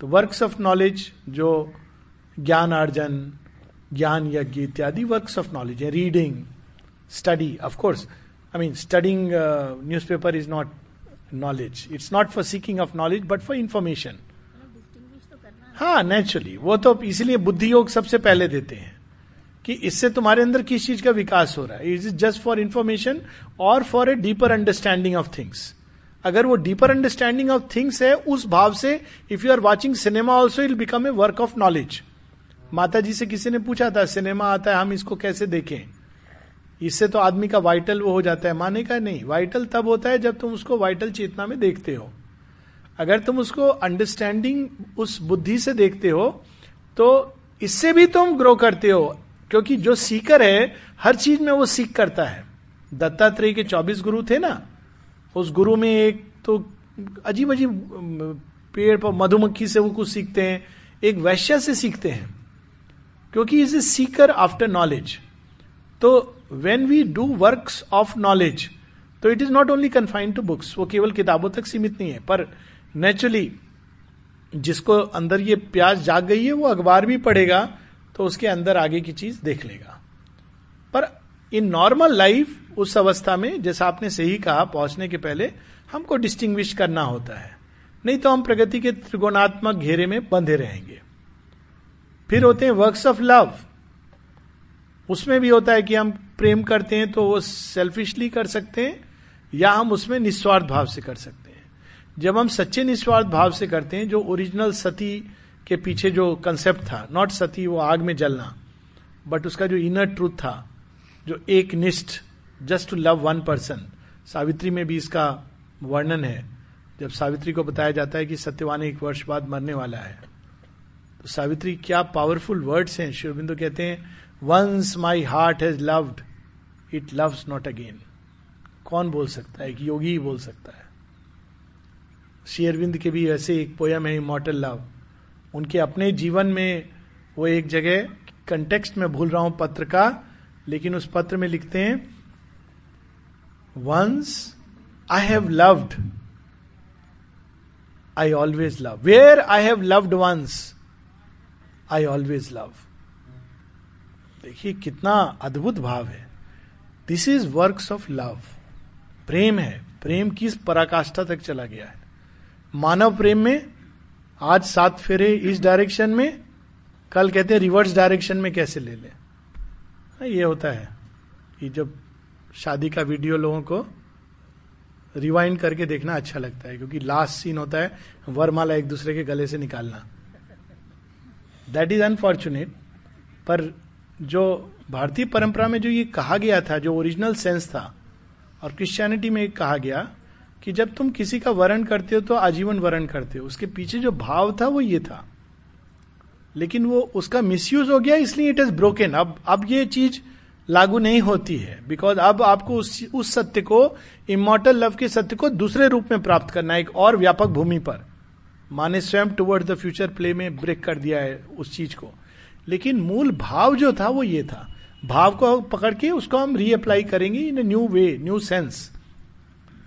तो वर्क्स ऑफ़ नॉलेज जो ज्ञान अर्जन ज्ञान यज्ञ इत्यादि वर्क्स ऑफ़ नॉलेज है। Reading study of course I mean studying newspaper is not knowledge it's not for seeking of knowledge but for information हाँ नेचुरली वो तो इसलिए बुद्धि योग सबसे पहले देते हैं कि इससे तुम्हारे अंदर किस चीज़ का विकास हो रहा है? It is just for information और for a deeper understanding of things अगर वो डीपर अंडरस्टैंडिंग ऑफ़ थिंग्स है, उस भाव से if you are watching cinema also it'll become a work of knowledge माता जी से किसी ने पूछा था सिनेमा आता है, हम इसको कैसे देखें? इससे तो आदमी का वाइटल वो हो जाता है। माने का नहीं वाइटल तब होता है जब तुम उसको वाइटल चेतना में देखते हो। अगर तुम उसको अंडरस्टैंडिंग उस बुद्धि से देखते हो तो इससे भी तुम ग्रो करते हो, क्योंकि जो सीकर है, हर चीज़ में वो सीख करता है। दत्तात्रेय के चौबीस गुरु थे ना, उस गुरु में एक तो अजीब अजीब पेड़ पर मधुमक्खी से वो कुछ सीखते हैं, एक वैश्य से सीखते हैं, क्योंकि is a seeker after knowledge तो when we do work of knowledge तो it is not only confined to books वो केवल किताबों तक सीमित नहीं है, पर नेचुरली जिसको अंदर ये प्याज जाग गई है, वो अखबार भी पढ़ेगा तो उसके अंदर आगे की चीज़ देख लेगा। पर इन नॉर्मल लाइफ उस अवस्था में, जैसा आपने सही कहा, पहुँचने के पहले, हमको डिस्टिंग्विश करना होता है। नहीं तो हम प्रगति के त्रिगुणात्मक घेरे में बंधे रहेंगे। फिर होते हैं वर्क्स ऑफ़ लव उसमें भी होता है कि हम प्रेम करते हैं तो वो सेल्फिशली कर सकते हैं, या हम उसमें निस्वार्थ भाव से कर सकते हैं। जब हम सच्चे निस्वार्थ भाव से करते हैं, जो ओरिजिनल सती के पीछे जो कंसेप्ट था नॉट सती, वो आग में जलना बट उसका जो इनर ट्रूथ था, जो एक निष्ठ just to love one person Savitri में भी इसका वर्णन है। जब सावित्री को बताया जाता है कि सत्यवान एक वर्ष बाद मरने वाला है तो सावित्री क्या पावरफुल वर्ड्स हैं। शिवबिंदु कहते हैं once my heart has loved it loves not again कौन बोल सकता है? एक योगी ही बोल सकता है। शेयरविंद के भी ऐसे एक पोयम है इमोटल लव उनके अपने जीवन में वो एक जगह कंटेक्स्ट में भूल रहा हूँ पत्र का, लेकिन उस पत्र में लिखते हैं once I have loved I always love where I have loved once I always love देखिए, कितना अद्भुत भाव है। This is works of love प्रेम है। प्रेम किस पराकाष्ठा तक चला गया है। मानव प्रेम में आज सात फेरे इस डायरेक्शन में कल कहते हैं रिवर्स डायरेक्शन में कैसे ले ले? हाँ, ये होता है कि जब शादी का वीडियो लोगों को रिवाइंड करके देखना अच्छा लगता है क्योंकि लास्ट सीन होता है वरमाला एक दूसरे के गले से निकालना। दैट इज़ अनफॉर्चुनेट पर जो भारतीय परंपरा में जो ये कहा गया था जो ओरिजिनल सेंस था और क्रिश्चियनिटी में कहा गया कि जब तुम किसी का वर्ण करते हो तो आजीवन वर्ण करते हो। उसके पीछे जो भाव था वो ये था। लेकिन वो उसका मिसयूज हो गया, इसलिए इट इज़ ब्रोकन अब अब ये चीज़ लागू नहीं होती है। बिकॉज़ अब आपको उस उस सत्य को इमोटल लव के सत्य को दूसरे रूप में प्राप्त करना है, एक और व्यापक भूमि पर। माने स्वयं टुवर्ड द फ्यूचर प्ले में ब्रेक कर दिया है उस चीज़ को। लेकिन मूल भाव जो था वो ये था। भाव को पकड़ के उसको हम रीअप्लाई करेंगे in new way new sense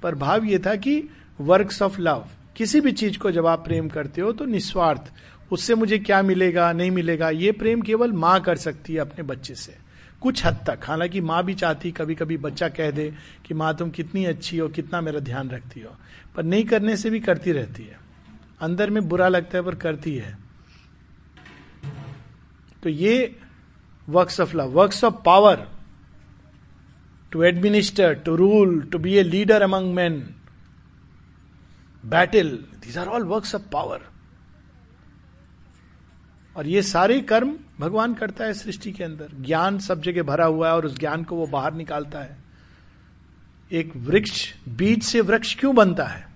पर भाव ये था कि वर्क्स ऑफ़ लव किसी भी चीज़ को जब आप प्रेम करते हो तो निस्वार्थ, उससे मुझे क्या मिलेगा, नहीं मिलेगा, ये प्रेम केवल माँ कर सकती है अपने बच्चे से। कुछ हद तक, हालाँकि माँ भी चाहती कभी कभी बच्चा कह दे कि माँ तुम कितनी अच्छी हो, कितना मेरा ध्यान रखती हो, पर नहीं करने से भी करती रहती है। अंदर में बुरा लगता है पर करती है। तो ये works of love works of power to administer to rule to be a leader among man battle these are all works of power और ये सारे कर्म भगवान करता है सृष्टि के अंदर। ज्ञान सब जगह भरा हुआ है और उस ज्ञान को वो बाहर निकालता है। एक वृक्ष, बीज से वृक्ष क्यों बनता है?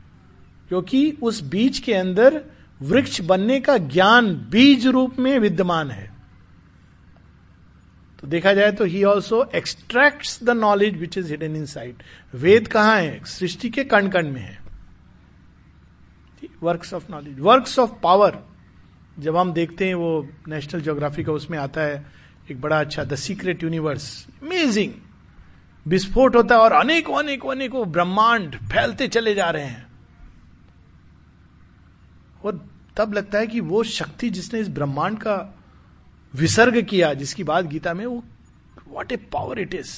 क्योंकि उस बीज के अंदर वृक्ष बनने का ज्ञान बीज रूप में विद्यमान है। तो देखा जाए तो he also extract the knowledge which is hidden inside Veda कहाँ है? सृष्टि के कण कण में है। Works of knowledge works of power जब हम देखते हैं वो नेशनल ज्योग्राफी का उसमें आता है, एक बड़ा अच्छा द सीक्रेट यूनिवर्स अमेजिंग विस्फोट होता है और अनेकों अनेकों अनेकों ब्रह्मांड फैलते चले जा रहे हैं। और तब लगता है कि वो शक्ति जिसने इस ब्रह्मांड का विसर्ग किया, जिसकी बात गीता में, वो what a power it is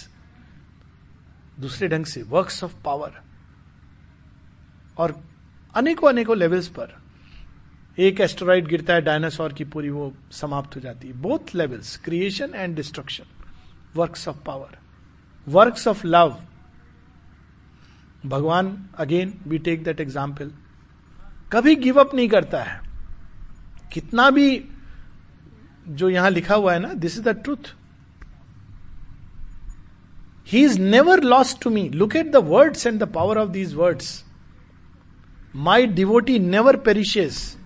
दूसरे ढंग से वर्क्स ऑफ़ पावर और अनेकों अनेकों लेवल्स पर, एक एस्ट्रॉइड गिरता है डायनासोर की पूरी वो समाप्त हो जाती है। Both levels creation and destruction works of power works of love भगवान again we take that example कभी गिव अप नहीं करता है। कितना भी जो यहाँ लिखा हुआ है ना this is the truth he is never lost to me look at the words and the power of these words my devotee never perishes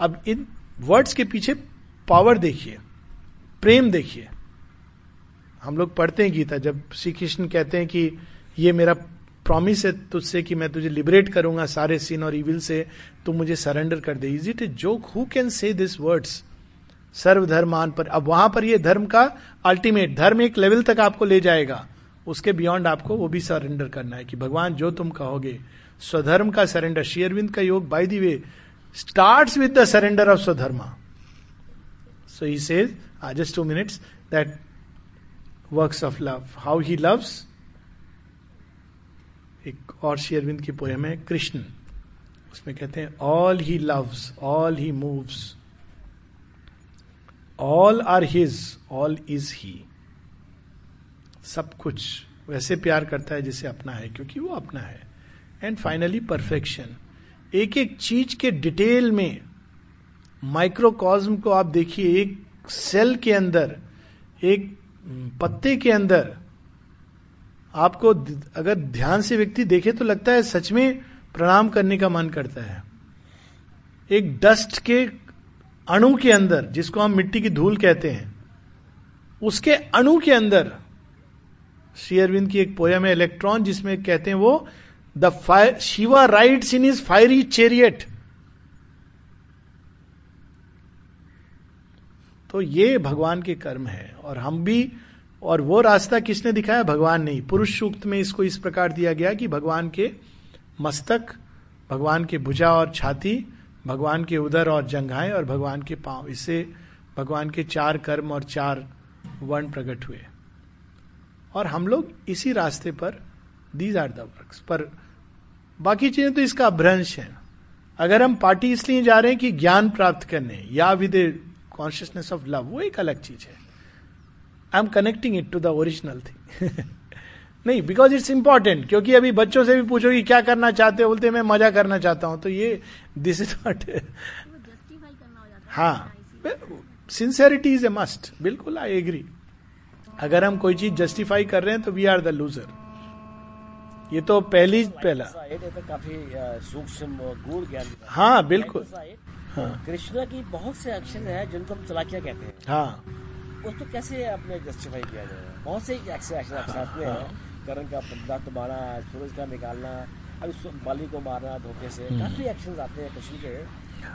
अब इन वर्ड्स के पीछे पावर देखिए, प्रेम देखिए। हम लोग पढ़ते हैं गीता, जब श्री कृष्ण कहते हैं कि ये मेरा प्रॉमिस है तुझसे कि मैं तुझे लिबरेट करूँगा सारे सीन और इविल से, तू मुझे सरेंडर कर दे। Is it a joke who can say this words सर्वधर्मान पर अब वहाँ पर ये धर्म का अल्टीमेट धर्म एक लेवल तक आपको ले जाएगा उसके बियॉन्ड आपको वो भी सरेंडर करना है कि भगवान जो तुम कहोगे स्वधर्म का सरेंडर शेयरविंद का योग by the way start with the surrender of Swadharma. So he uh, just two minutes, that works of love. How he loves. एक और शेयरविंद की पोएम है कृष्ण उसमें कहते हैं all he loves all he moves all are his all is he सब कुछ वैसे प्यार करता है जिसे अपना है, क्योंकि वो अपना है। एंड फाइनली परफेक्शन एक एक चीज़ के डिटेल में माइक्रोकॉज्म को आप देखिए, एक सेल के अंदर, एक पत्ते के अंदर, आपको अगर ध्यान से व्यक्ति देखे तो लगता है सच में प्रणाम करने का मन करता है। एक डस्ट के अणु के अंदर, जिसको हम मिट्टी की धूल कहते हैं, उसके अणु के अंदर, श्री अरविंद की एक पोयम है इलेक्ट्रॉन जिसमें कहते हैं वो the fire Shiva rides in his fiery chariot तो ये भगवान के कर्म है, और हम भी, और वो रास्ता किसने दिखाया? भगवान नहीं पुरुष सूक्त में इसको इस प्रकार दिया गया कि भगवान के मस्तक, भगवान के भुजा और छाती भगवान के उदर और जंघाएँ और भगवान के पाँव। इससे भगवान के चार कर्म और चार वर्ण प्रकट हुए। और हम लोग इसी रास्ते पर दीज आर द पर बाकी चीज़ें तो इसका भ्रंश है। अगर हम पार्टी इसलिए जा रहे हैं कि ज्ञान प्राप्त करने, या विद कॉन्शियसनेस ऑफ़ लव वो एक अलग चीज़ है। I am connecting it to the original thing नहीं बिकॉज़ इट्स इंपॉर्टेंट क्योंकि अभी बच्चों से भी पूछो कि क्या करना चाहते हो बोलते मैं मज़ा करना चाहता हूँ। तो ये दिस इज़ नॉट हाँ सिंसेरिटी इज़ ए मस्ट बिल्कुल आई एग्री अगर हम कोई चीज़ जस्टिफाई कर रहे हैं तो वी आर द लूजर ये तो पहली पहला। काफ़ी सूक्ष्म गूढ़ ज्ञान हाँ बिल्कुल। हाँ। कृष्णा की बहुत से अक्षर है जिनको हम चलाकिया कहते हैं। हाँ। उसको कैसे आपने जस्टिफाई किया जाए? बहुत से एक्शन एक्शन में है। करण का पदार्थ मारना सूरज का निकालना अभी बाली को मारना धोखे से हम्म। काफ़ी एक्शन आते हैं कृष्ण के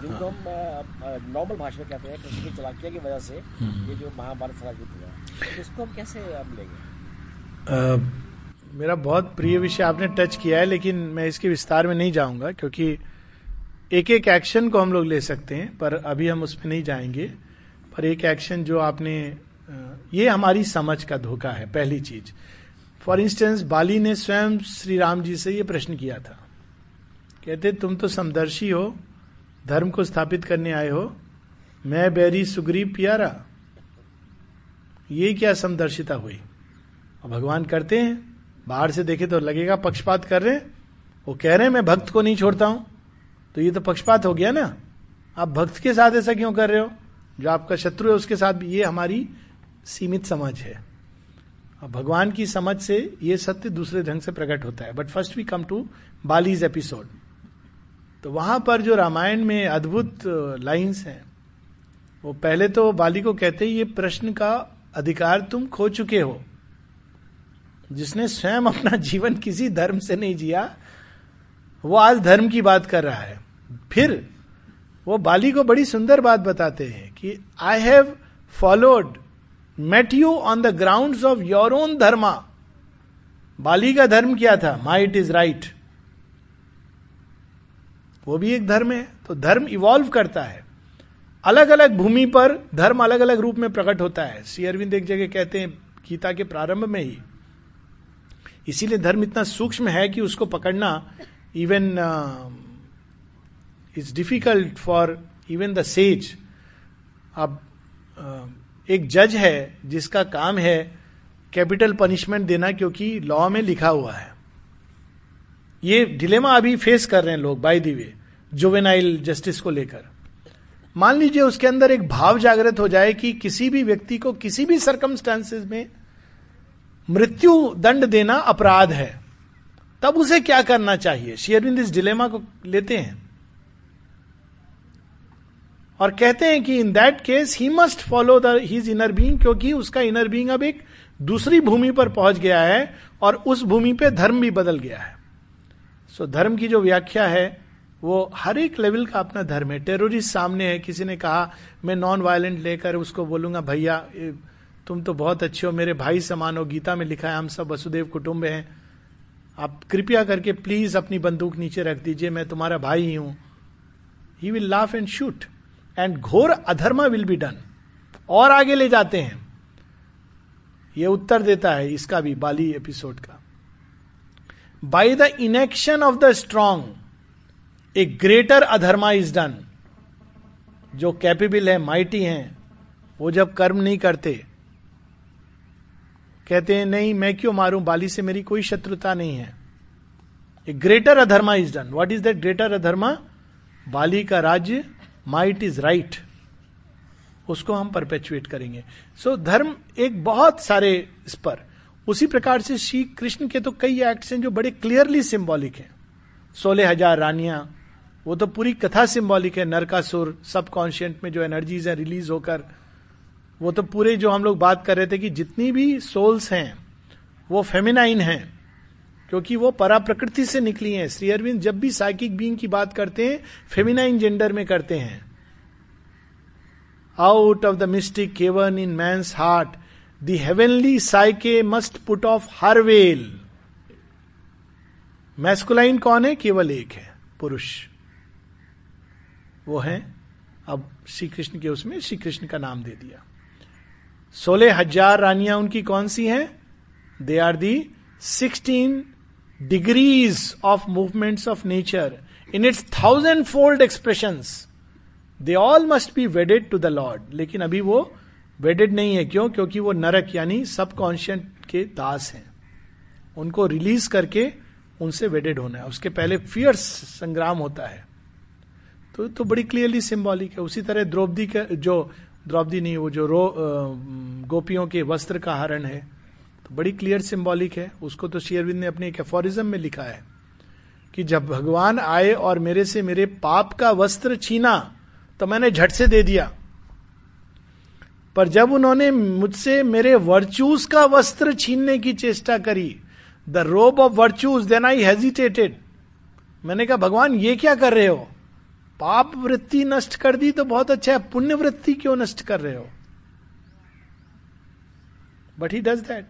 जिनको हम नॉर्मल भाषा में कहते हैं कृष्ण की चलाकिया की वजह से हम्म। ये जो महाभारत सारा युद्ध हुआ तो इसको हम कैसे हम लेंगे? मेरा बहुत प्रिय विषय आपने टच किया है लेकिन मैं इसके विस्तार में नहीं जाऊँगा क्योंकि एक एक एक्शन को हम लोग ले सकते हैं पर अभी हम उसमें नहीं जाएँगे। पर एक एक्शन जो आपने ये हमारी समझ का धोखा है पहली चीज़। फॉर इंस्टेंस बाली ने स्वयं श्री राम जी से यह प्रश्न किया था। कहते, तुम तो समदर्शी हो, धर्म को स्थापित करने आए हो। मैं बैरी सुग्रीव प्यारा। ये क्या समदर्शिता हुई? और भगवान करते हैं। बाहर से देखे तो लगेगा पक्षपात कर रहे हैं। वो कह रहे हैं, मैं भक्त को नहीं छोड़ता हूँ। तो ये तो पक्षपात हो गया ना। आप भक्त के साथ ऐसा क्यों कर रहे हो? जो आपका शत्रु है, उसके साथ भी ये हमारी सीमित समझ है। भगवान की समझ से ये सत्य दूसरे ढंग से प्रकट होता है। But first we come to Bali's episode तो वहाँ पर जो रामायण में अद्भुत लाइंस हैं, वो पहले तो बाली को कहते ये प्रश्न का अधिकार तुम खो चुके हो। जिसने स्वयं अपना जीवन किसी धर्म से नहीं जिया, वो आज धर्म की बात कर रहा है। फिर वो बाली को बड़ी सुंदर बात बताते हैं कि I have followed met you on the ground of your own dharma Bali का धर्म क्या था माई इट इज़ राइट वो भी एक धर्म है तो धर्म इवॉल्व करता है। अलग अलग भूमि पर धर्म अलग अलग रूप में प्रकट होता है। श्री अरविंद एक जगह कहते हैं गीता के प्रारंभ में ही। इसीलिए धर्म इतना सूक्ष्म है कि उसको पकड़ना even it's difficult for even the sage अब uh, एक जज है, जिसका काम है कैपिटल पनिशमेंट देना, क्योंकि लॉ में लिखा हुआ है। ये डिलेमा अभी फेस कर रहे हैं लोग, by the way, juvenile justice को लेकर। मान लीजिए उसके अंदर एक भाव जागृत हो जाए कि किसी भी व्यक्ति को किसी भी सरकमस्टांसेस में मृत्यु दंड देना अपराध है, तब उसे क्या करना चाहिए? शेयरविंद इस डिलेमा को लेते हैं। और कहते हैं कि in that case he must follow the his inner being क्योंकि उसका इनर बींग अब एक दूसरी भूमि पर पहुँच गया है और उस भूमि पे धर्म भी बदल गया है। सो so, धर्म की जो व्याख्या है वो हर एक लेवल का अपना धर्म है। टेररिस्ट सामने है किसी ने कहा मैं नॉन वायलेंट लेकर उसको बोलूँगा भैया तुम तो बहुत अच्छे हो मेरे भाई समान हो गीता में लिखा है हम सब वसुदेव कुटुंब हैं। आप कृपया करके प्लीज़ अपनी बंदूक नीचे रख दीजिए मैं तुम्हारा भाई ही हूँ। He will laugh and shoot and घोर अधर्मा विल बी डन और आगे ले जाते हैं। ये उत्तर देता है इसका भी, बाली एपिसोड का। By the inaction of the strong a greater adharma is done जो कैपेबल है माइटी हैं, वो जब कर्म नहीं करते, कहते हैं, नहीं, मैं क्यों मारूं? बाली से मेरी कोई शत्रुता नहीं है. A greater adharma is done what is that greater adharma Bali का राज्य माइट इज़ राइट उसको हम परपेचुएट करेंगे। सो so, धर्म एक बहुत सारे इस पर। उसी प्रकार से श्री कृष्ण के तो कई एक्ट्स हैं जो बड़े क्लियरली सिंबॉलिक हैं। सोलह हज़ार रानियाँ वो तो पूरी कथा सिंबॉलिक है। नरकासुर सबकॉन्शियंट में जो एनर्जीज है रिलीज़ होकर वो तो पूरे जो हम लोग बात कर रहे थे कि जितनी भी सोल्स हैं वो फेमिनाइन हैं। क्योंकि वो परा प्रकृति से निकली हैं। श्री अरविंद जब भी साइकिक बींग की बात करते हैं फेमिनाइन जेंडर में करते हैं। Out of the mystic cave in my heart the heavenly psyche must put off her veil masculine कौन है? केवल एक है, पुरुष। वो है, अब श्री कृष्ण के उसमें श्री कृष्ण का नाम दे दिया। सोलह हज़ार रानियाँ उनकी कौन सी हैं? They are the sixteen degrees of movements of nature in its thousand fold expression they all must be wedded to the lord लेकिन अभी वो वेडेड नहीं है। क्यों? क्योंकि वो नरक, यानी सबकॉन्शियस के दास हैं। उनको रिलीज़ करके उनसे वेडेड होना है। उसके पहले फियर्स संग्राम होता है। तो तो बड़ी क्लियरली सिंबॉलिक है। उसी तरह द्रौपदी का, जो, द्रौपदी नहीं, वो जो रो गोपियों के वस्त्र का हरण है। तो बड़ी क्लियर सिंबॉलिक है। उसको तो शेयरविंद ने अपने एक एफोरिज्म में लिखा है कि जब भगवान आए और मेरे से मेरे पाप का वस्त्र छीना तो मैंने झट से दे दिया। पर जब उन्होंने मुझसे मेरे वर्चूज का वस्त्र छीनने की चेष्टा करी the robe of virtues then I hesitated मैंने कहा, भगवान, ये क्या कर रहे हो? पाप वृत्ति नष्ट कर दी तो बहुत अच्छा है, पुण्य वृत्ति क्यों नष्ट कर रहे हो? बट ही डज दैट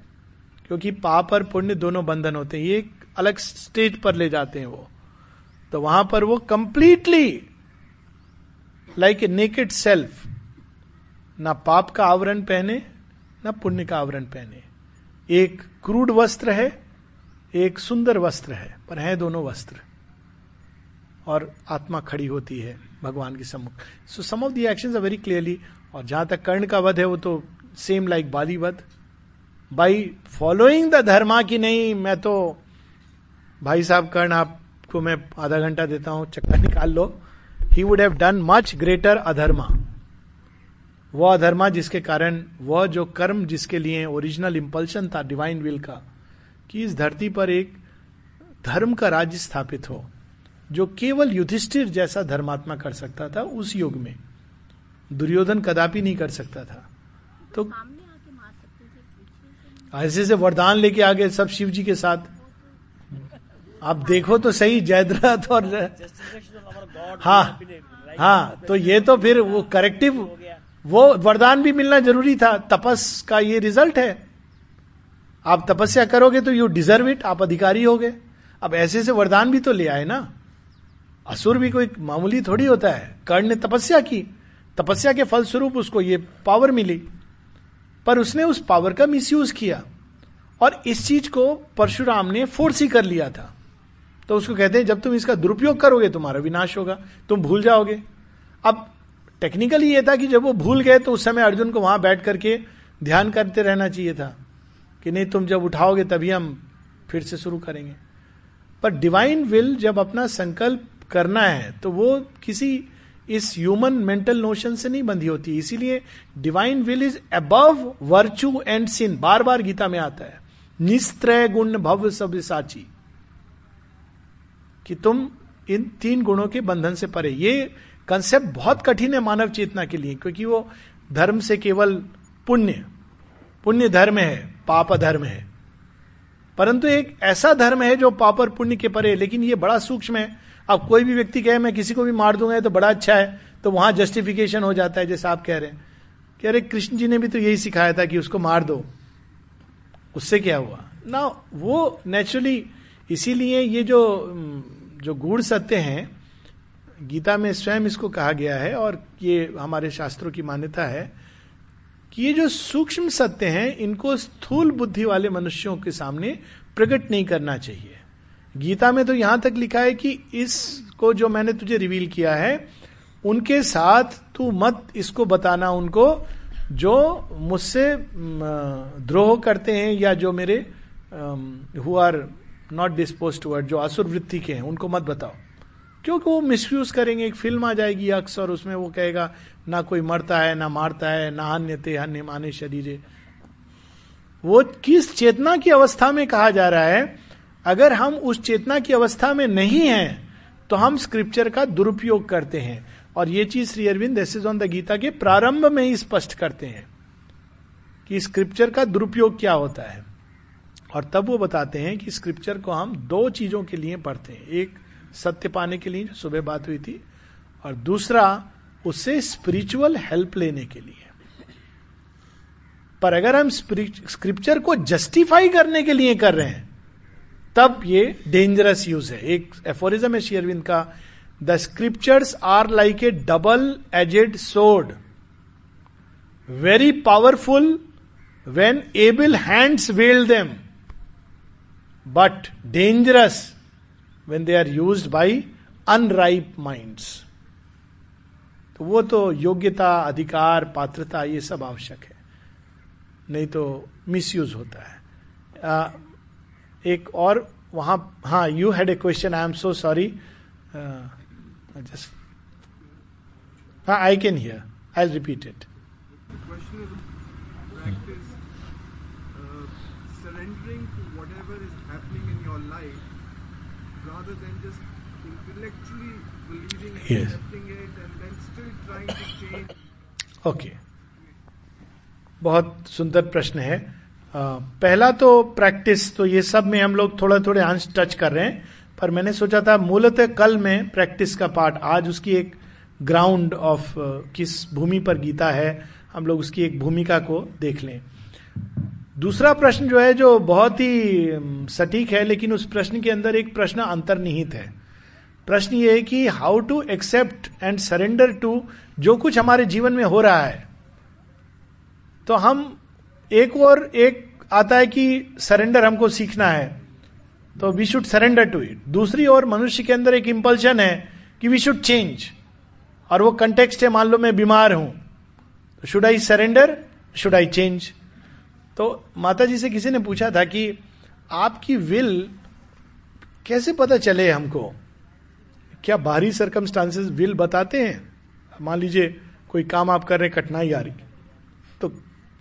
क्योंकि पाप और पुण्य दोनों बंधन होते हैं। ये एक अलग स्टेज पर ले जाते हैं वो। तो वहाँ पर वो completely like a naked self ना पाप का आवरण पहने, ना पुण्य का आवरण पहने। एक क्रूड वस्त्र है, एक सुंदर वस्त्र है, पर है दोनों वस्त्र। और आत्मा खड़ी होती है भगवान के सम्मुख। So some of the action very clearly और जहाँ तक कर्ण का वध है, वो तो सेम लाइक बाली वध। बाई फॉलोइंग द धर्मा की नहीं, मैं तो भाई साहब कर्ण आपको मैं आधा घंटा देता हूँ, चक्कर निकाल लो। He would have done much greater adharma वह अधर्मा जिसके कारण, वह जो कर्म जिसके लिए ओरिजिनल इंपल्शन था डिवाइन विल का, कि इस धरती पर एक धर्म का राज्य स्थापित हो, जो केवल युधिष्ठिर जैसा धर्मात्मा कर सकता था उस युग में। दुर्योधन कदापि नहीं कर सकता था। तो ऐसे से वरदान लेके आगे सब शिव जी के साथ। आप देखो तो सही जयद्रथ और हाँ हाँ तो ये तो फिर वो करेक्टिव वो वरदान भी मिलना ज़रूरी था। तपस का ये रिज़ल्ट है। आप तपस्या करोगे तो यू डिजर्व इट आप अधिकारी होगे अब ऐसे से वरदान भी तो ले आए ना। असुर भी कोई मामूली थोड़ी होता है। कर्ण ने तपस्या की। तपस्या के फलस्वरूप उसको ये पावर मिली। पर उसने उस पावर का मिसयूज किया और इस चीज़ को परशुराम ने फोर्स ही कर लिया था। तो उसको कहते हैं, जब तुम इसका दुरुपयोग करोगे, तुम्हारा विनाश होगा, तुम भूल जाओगे। अब टेक्निकली ये था कि जब वो भूल गए तो उस समय अर्जुन को वहाँ बैठ करके ध्यान करते रहना चाहिए था कि नहीं, तुम जब उठाओगे, तभी हम फिर से शुरू करेंगे। पर डिवाइन विल जब अपना संकल्प करना है तो वो किसी इस ह्यूमन मेंटल नोशन से नहीं बंधी होती। इसीलिए divine will is above virtue and sin बार बार गीता में आता है। निस्त्रय गुण भव सब साची कि तुम इन तीन गुणों के बंधन से परे। ये कंसेप्ट बहुत कठिन है मानव चेतना के लिए, क्योंकि वो धर्म से केवल पुण्य पुण्य धर्म है, पाप धर्म है। परंतु एक ऐसा धर्म है जो पाप और पुण्य के परे लेकिन ये बड़ा सूक्ष्म है। अब कोई भी व्यक्ति कहे, मैं किसी को भी मार दूँगा तो बड़ा अच्छा है तो वहाँ जस्टिफिकेशन हो जाता है, जैसे आप कह रहे हैं। कि अरे कृष्ण जी ने भी तो यही सिखाया था कि उसको मार दो। उससे क्या हुआ? ना वो नेचुरली इसीलिए ये जो जो गूढ़ सत्य हैं, गीता में स्वयं इसको कहा गया है और ये हमारे शास्त्रों की मान्यता है कि ये जो सूक्ष्म सत्य हैं, इनको स्थूल बुद्धि वाले मनुष्यों के सामने प्रकट नहीं करना चाहिए। गीता में तो यहाँ तक लिखा है कि इसको जो मैंने तुझे रिवील किया है, उनके साथ तू मत इसको बताना उनको, जो मुझसे द्रोह करते हैं या जो मेरे who are not dispose toward जो असुर वृत्ति के हैं, उनको मत बताओ। क्योंकि वो मिसयूज करेंगे, एक फ़िल्म आ जाएगी अक्स और उसमें वो कहेगा, ना कोई मरता है, ना मारता है, ना अन्य ते अन्य माने शरीर। वो किस चेतना की अवस्था में कहा जा रहा है अगर हम उस चेतना की अवस्था में नहीं हैं तो हम स्क्रिप्चर का दुरुपयोग करते हैं। और ये चीज़ श्री अरविंद ऑन द गीता के प्रारंभ में ही स्पष्ट करते हैं कि स्क्रिप्चर का दुरुपयोग क्या होता है। और तब वो बताते हैं कि स्क्रिप्चर को हम दो चीज़ों के लिए पढ़ते हैं। एक, सत्य पाने के लिए, जो सुबह बात हुई थी, और दूसरा उससे स्पिरिचुअल हेल्प लेने के लिए। पर अगर हम स्क्रिप्चर को जस्टिफाई करने के लिए कर रहे हैं तब ये डेंजरस यूज़ है। एक एफोरिज्म है शेयरविंद का the scriptures are like A double aged सोड very powerful when able hands well them but dangerous when they R use by unripe minds तो वो तो योग्यता, अधिकार, पात्रता, ये सब आवश्यक है। नहीं तो मिसयूज होता है। एक और वहाँ हाँ you had a question I am so sorry just हाँ I can hear I repeat it uh, surrendering to whatever is happening in your life rather than just intellectually believing and Yes. accepting it and then still trying to change. Okay बहुत सुंदर प्रश्न है पहला तो प्रैक्टिस तो ये सब में हम लोग थोड़ा थोड़े अंश टच कर रहे हैं, पर मैंने सोचा था मूलतः कल में प्रैक्टिस का पार्ट, आज उसकी एक ग्राउंड ऑफ़ किस भूमि पर गीता है, हम लोग उसकी एक भूमिका को देख लें। दूसरा प्रश्न जो है, जो बहुत ही सटीक है, लेकिन उस प्रश्न के अंदर एक प्रश्न अंतर्निहित है। प्रश्न ये है कि how to accept and surrender to जो कुछ हमारे जीवन में हो रहा है तो हम एक और एक आता है कि सरेंडर हमको सीखना है। तो we should surrender to it दूसरी ओर मनुष्य के अंदर एक इंपल्शन है कि वी शुड चेंज और वो कंटेक्स्ट है, मान लो मैं बीमार हूँ। तो should I surrender should I change तो माता जी से किसी ने पूछा था कि आपकी विल कैसे पता चले हमको? क्या बाहरी सरकमस्टांसेस विल बताते हैं? मान लीजिए कोई काम आप कर रहे कठिनाई आ रही। तो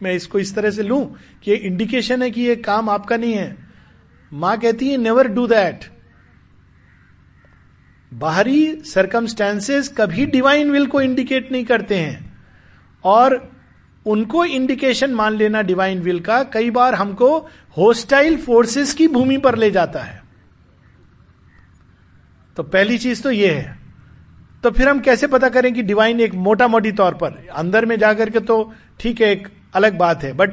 मैं इसको इस तरह से लूँ कि ये इंडिकेशन है कि ये काम आपका नहीं है। माँ कहती है नेवर डू दैट बाहरी सरकमस्टेंसेस कभी डिवाइन विल को इंडिकेट नहीं करते हैं। और उनको इंडिकेशन मान लेना डिवाइन विल का, कई बार हमको होस्टाइल फोर्सेस की भूमि पर ले जाता है। तो पहली चीज़ तो ये है। तो फिर हम कैसे पता करें कि डिवाइन एक मोटा मोटी तौर पर, अंदर में जाकर के तो ठीक है, एक अलग बात है। But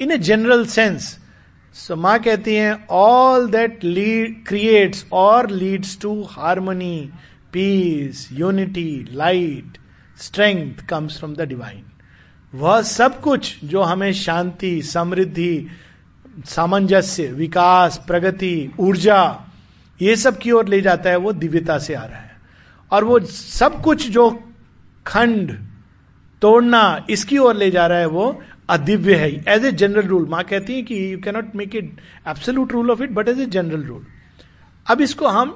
in a general sense so माँ कहती हैं ऑल दैट लीड क्रिएट्स और leads to harmony peace unity light strength comes from the divine वह सब कुछ जो हमें शांति, समृद्धि, सामंजस्य, विकास, प्रगति, ऊर्जा, ये सब की ओर ले जाता है, वो दिव्यता से आ रहा है। और वो सब कुछ जो खंड, तोड़ना, इसकी ओर ले जा रहा है, वो अदिव्य है। एज ए जनरल रूल माँ कहती है कि you cannot make it absolute rule of it but as a general rule अब इसको हम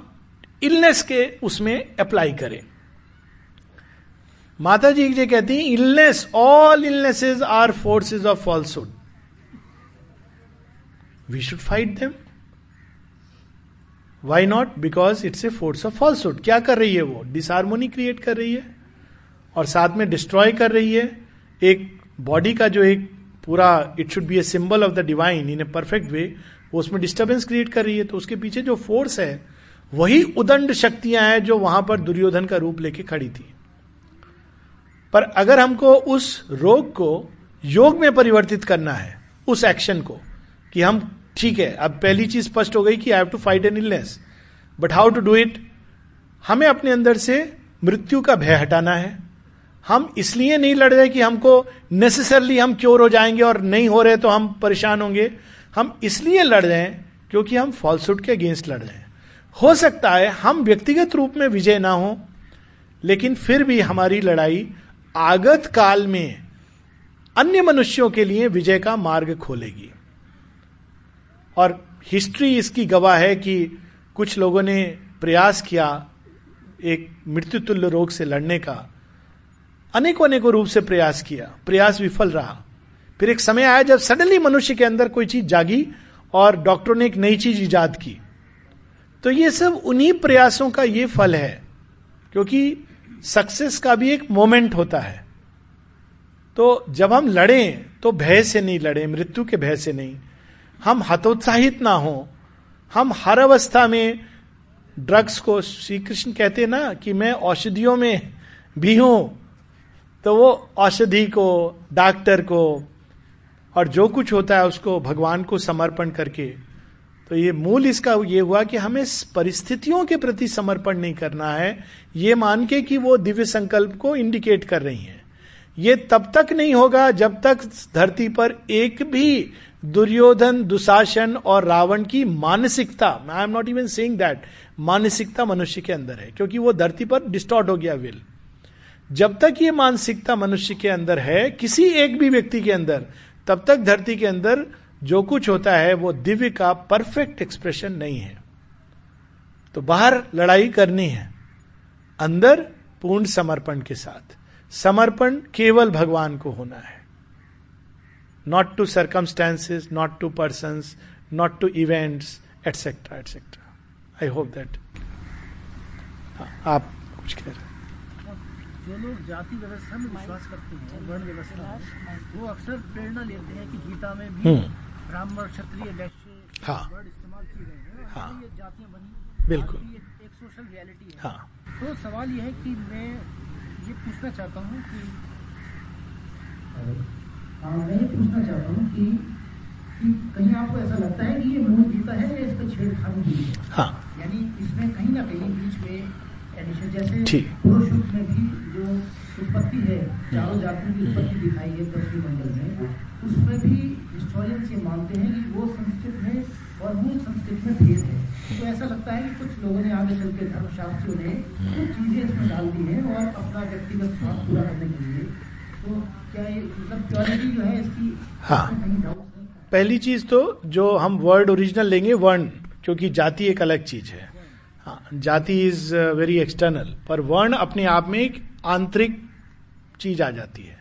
इलनेस के उसमें अप्लाई करें। माता जी जो कहती हैं illness all illnesses are forces of falsehood we should fight them why not because it's a force of falsehood क्या कर रही है वो? डिसहारमोनी क्रिएट कर रही है और साथ में डिस्ट्रॉय कर रही है। एक बॉडी का जो एक पूरा it should be a symbol of the divine in a perfect way वो उसमें डिस्टर्बेंस क्रिएट कर रही है तो उसके पीछे जो फोर्स है, वही उदंड शक्तियाँ हैं जो वहाँ पर दुर्योधन का रूप लेके खड़ी थी। पर अगर हमको उस रोग को योग में परिवर्तित करना है, उस एक्शन को, कि हम, ठीक है, अब पहली चीज़ स्पष्ट हो गई कि I have to fight an illness but how to do it हमें अपने अंदर से मृत्यु का भय हटाना है हम इसलिए नहीं लड़ रहे कि हमको नेसेसरली हम क्योर हो जाएँगे और नहीं हो रहे तो हम परेशान होंगे। हम इसलिए लड़ रहे हैं क्योंकि हम फॉल्सुड के अगेंस्ट लड़ रहे हैं। हो सकता है हम व्यक्तिगत रूप में विजय ना हो, लेकिन फिर भी हमारी लड़ाई आगत काल में अन्य मनुष्यों के लिए विजय का मार्ग खोलेगी। और हिस्ट्री इसकी गवाह है कि कुछ लोगों ने प्रयास किया एक मृत्युतुल्य रोग से लड़ने का। अनेकों अनेकों रूप से प्रयास किया। प्रयास विफल रहा। फिर एक समय आया जब सडनली मनुष्य के अंदर कोई चीज़ जागी और डॉक्टरों ने एक नई चीज़ ईजाद की। तो ये सब उन्हीं प्रयासों का ये फल है, क्योंकि सक्सेस का भी एक मोमेंट होता है। तो जब हम लड़ें तो भय से नहीं लड़े, मृत्यु के भय से नहीं। हम हतोत्साहित ना हो। हम हर अवस्था में ड्रग्स को श्री कृष्ण कहते ना कि मैं औषधियों में भी हूँ तो वो औषधि को, डॉक्टर को और जो कुछ होता है उसको भगवान को समर्पण करके तो ये मूल इसका ये हुआ कि हमें परिस्थितियों के प्रति समर्पण नहीं करना है। ये मान के कि वो दिव्य संकल्प को इंडिकेट कर रही हैं। ये तब तक नहीं होगा जब तक धरती पर एक भी दुर्योधन, दुशासन और रावण की मानसिकता I am not even saying that मानसिकता मनुष्य के अंदर है, क्योंकि वो धरती पर डिस्टॉर्ट हो गया विल जब तक ये मानसिकता मनुष्य के अंदर है, किसी एक भी व्यक्ति के अंदर, तब तक धरती के अंदर जो कुछ होता है, वो दिव्य का परफेक्ट एक्सप्रेशन नहीं है। तो बाहर लड़ाई करनी है, अंदर पूर्ण समर्पण के साथ। समर्पण केवल भगवान को होना है। Not to circumstances not to person not to events etcetera etcetera I hope that आप कुछ कह रहे जो लोग जाति व्यवस्था में विश्वास करते हैं वर्ण व्यवस्था वो अक्सर प्रेरणा लेते हैं कि गीता में भी हम्म। ब्राह्मण क्षत्रिय वैश्य हाँ। वर्ड इस्तेमाल किए गए हैं हाँ। ये जातियाँ बनी बिल्कुल। ये एक सोशल रियलिटी है हाँ तो सवाल यह है कि मैं ये पूछना चाहता हूँ कि हाँ, मैं ये पूछना चाहता हूँ कि कि कहीं आपको ऐसा लगता है कि ये मूल गीता है या इस पर छेड़खानी हाँ यानी इसमें कहीं ना कहीं बीच में ठीक। पुरुष युग में भी जो उत्पत्ति है चारों जातियों की उत्पत्ति दिखाई है पृथ्वी मंडल में उसमें भी हिस्टोरियंस ये मानते हैं कि वो संस्कृत में और मूल संस्कृत में भेद है तो ऐसा लगता है कि कुछ लोगों ने आगे चल के धर्मशास्त्रियों ने कुछ चीज़ें इसमें डाल दी हैं और अपना व्यक्तिगत स्वार्थ पूरा करने के लिए तो क्या ये मतलब प्योरिटी जो है इसकी हाँ। पहली चीज़ तो जो हम वर्ड ओरिजिनल लेंगे वर्ण क्योंकि जाति एक अलग चीज़ हाँ जाति इज़ वेरी एक्सटर्नल पर वर्ण अपने आप में एक आंतरिक चीज़ आ जाती है।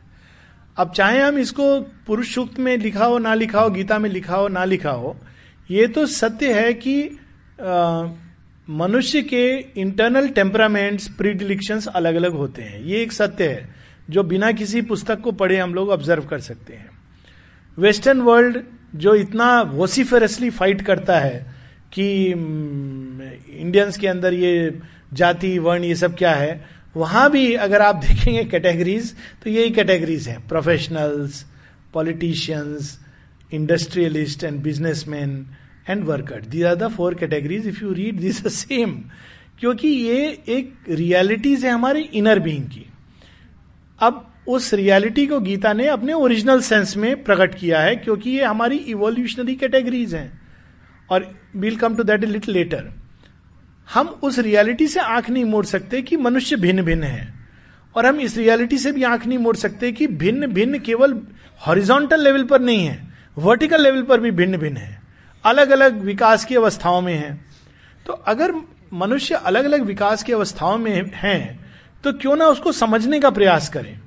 अब चाहे हम इसको पुरुष सूक्त में लिखा हो ना लिखा हो गीता में लिखा हो ना लिखा हो ये तो सत्य है कि अ, मनुष्य के इंटरनल टेम्परामेंट्स प्रीडिलिक्शंस अलग अलग होते हैं। ये एक सत्य है जो बिना किसी पुस्तक को पढ़े हम लोग ऑब्ज़र्व कर सकते हैं। वेस्टर्न वर्ल्ड जो इतना वोसिफरसली फाइट करता है कि इंडियंस के अंदर ये जाति, वर्ण, ये सब क्या है, वहाँ भी अगर आप देखेंगे कैटेगरीज तो यही कैटेगरीज हैं. Professionals politicians industrialist and businessman and worker these are the four categories if you read this same क्योंकि ये एक रियलिटीज है हमारी इनर बीइंग की. अब उस रियलिटी को गीता ने अपने ओरिजिनल सेंस में प्रकट किया है क्योंकि ये हमारी इवोल्यूशनरी कैटेगरीज हैं. और will come to that a little later हम उस रियलिटी से आँख नहीं मोड़ सकते कि मनुष्य भिन्न भिन्न है। और हम इस रियलिटी से भी आँख नहीं मोड़ सकते कि भिन्न भिन्न केवल हॉरिजॉन्टल लेवल पर नहीं है वर्टिकल लेवल पर भी भिन्न भिन्न है। अलग अलग विकास की अवस्थाओं में है। तो अगर मनुष्य अलग अलग विकास की अवस्थाओं में है तो क्यों ना उसको समझने का प्रयास करें?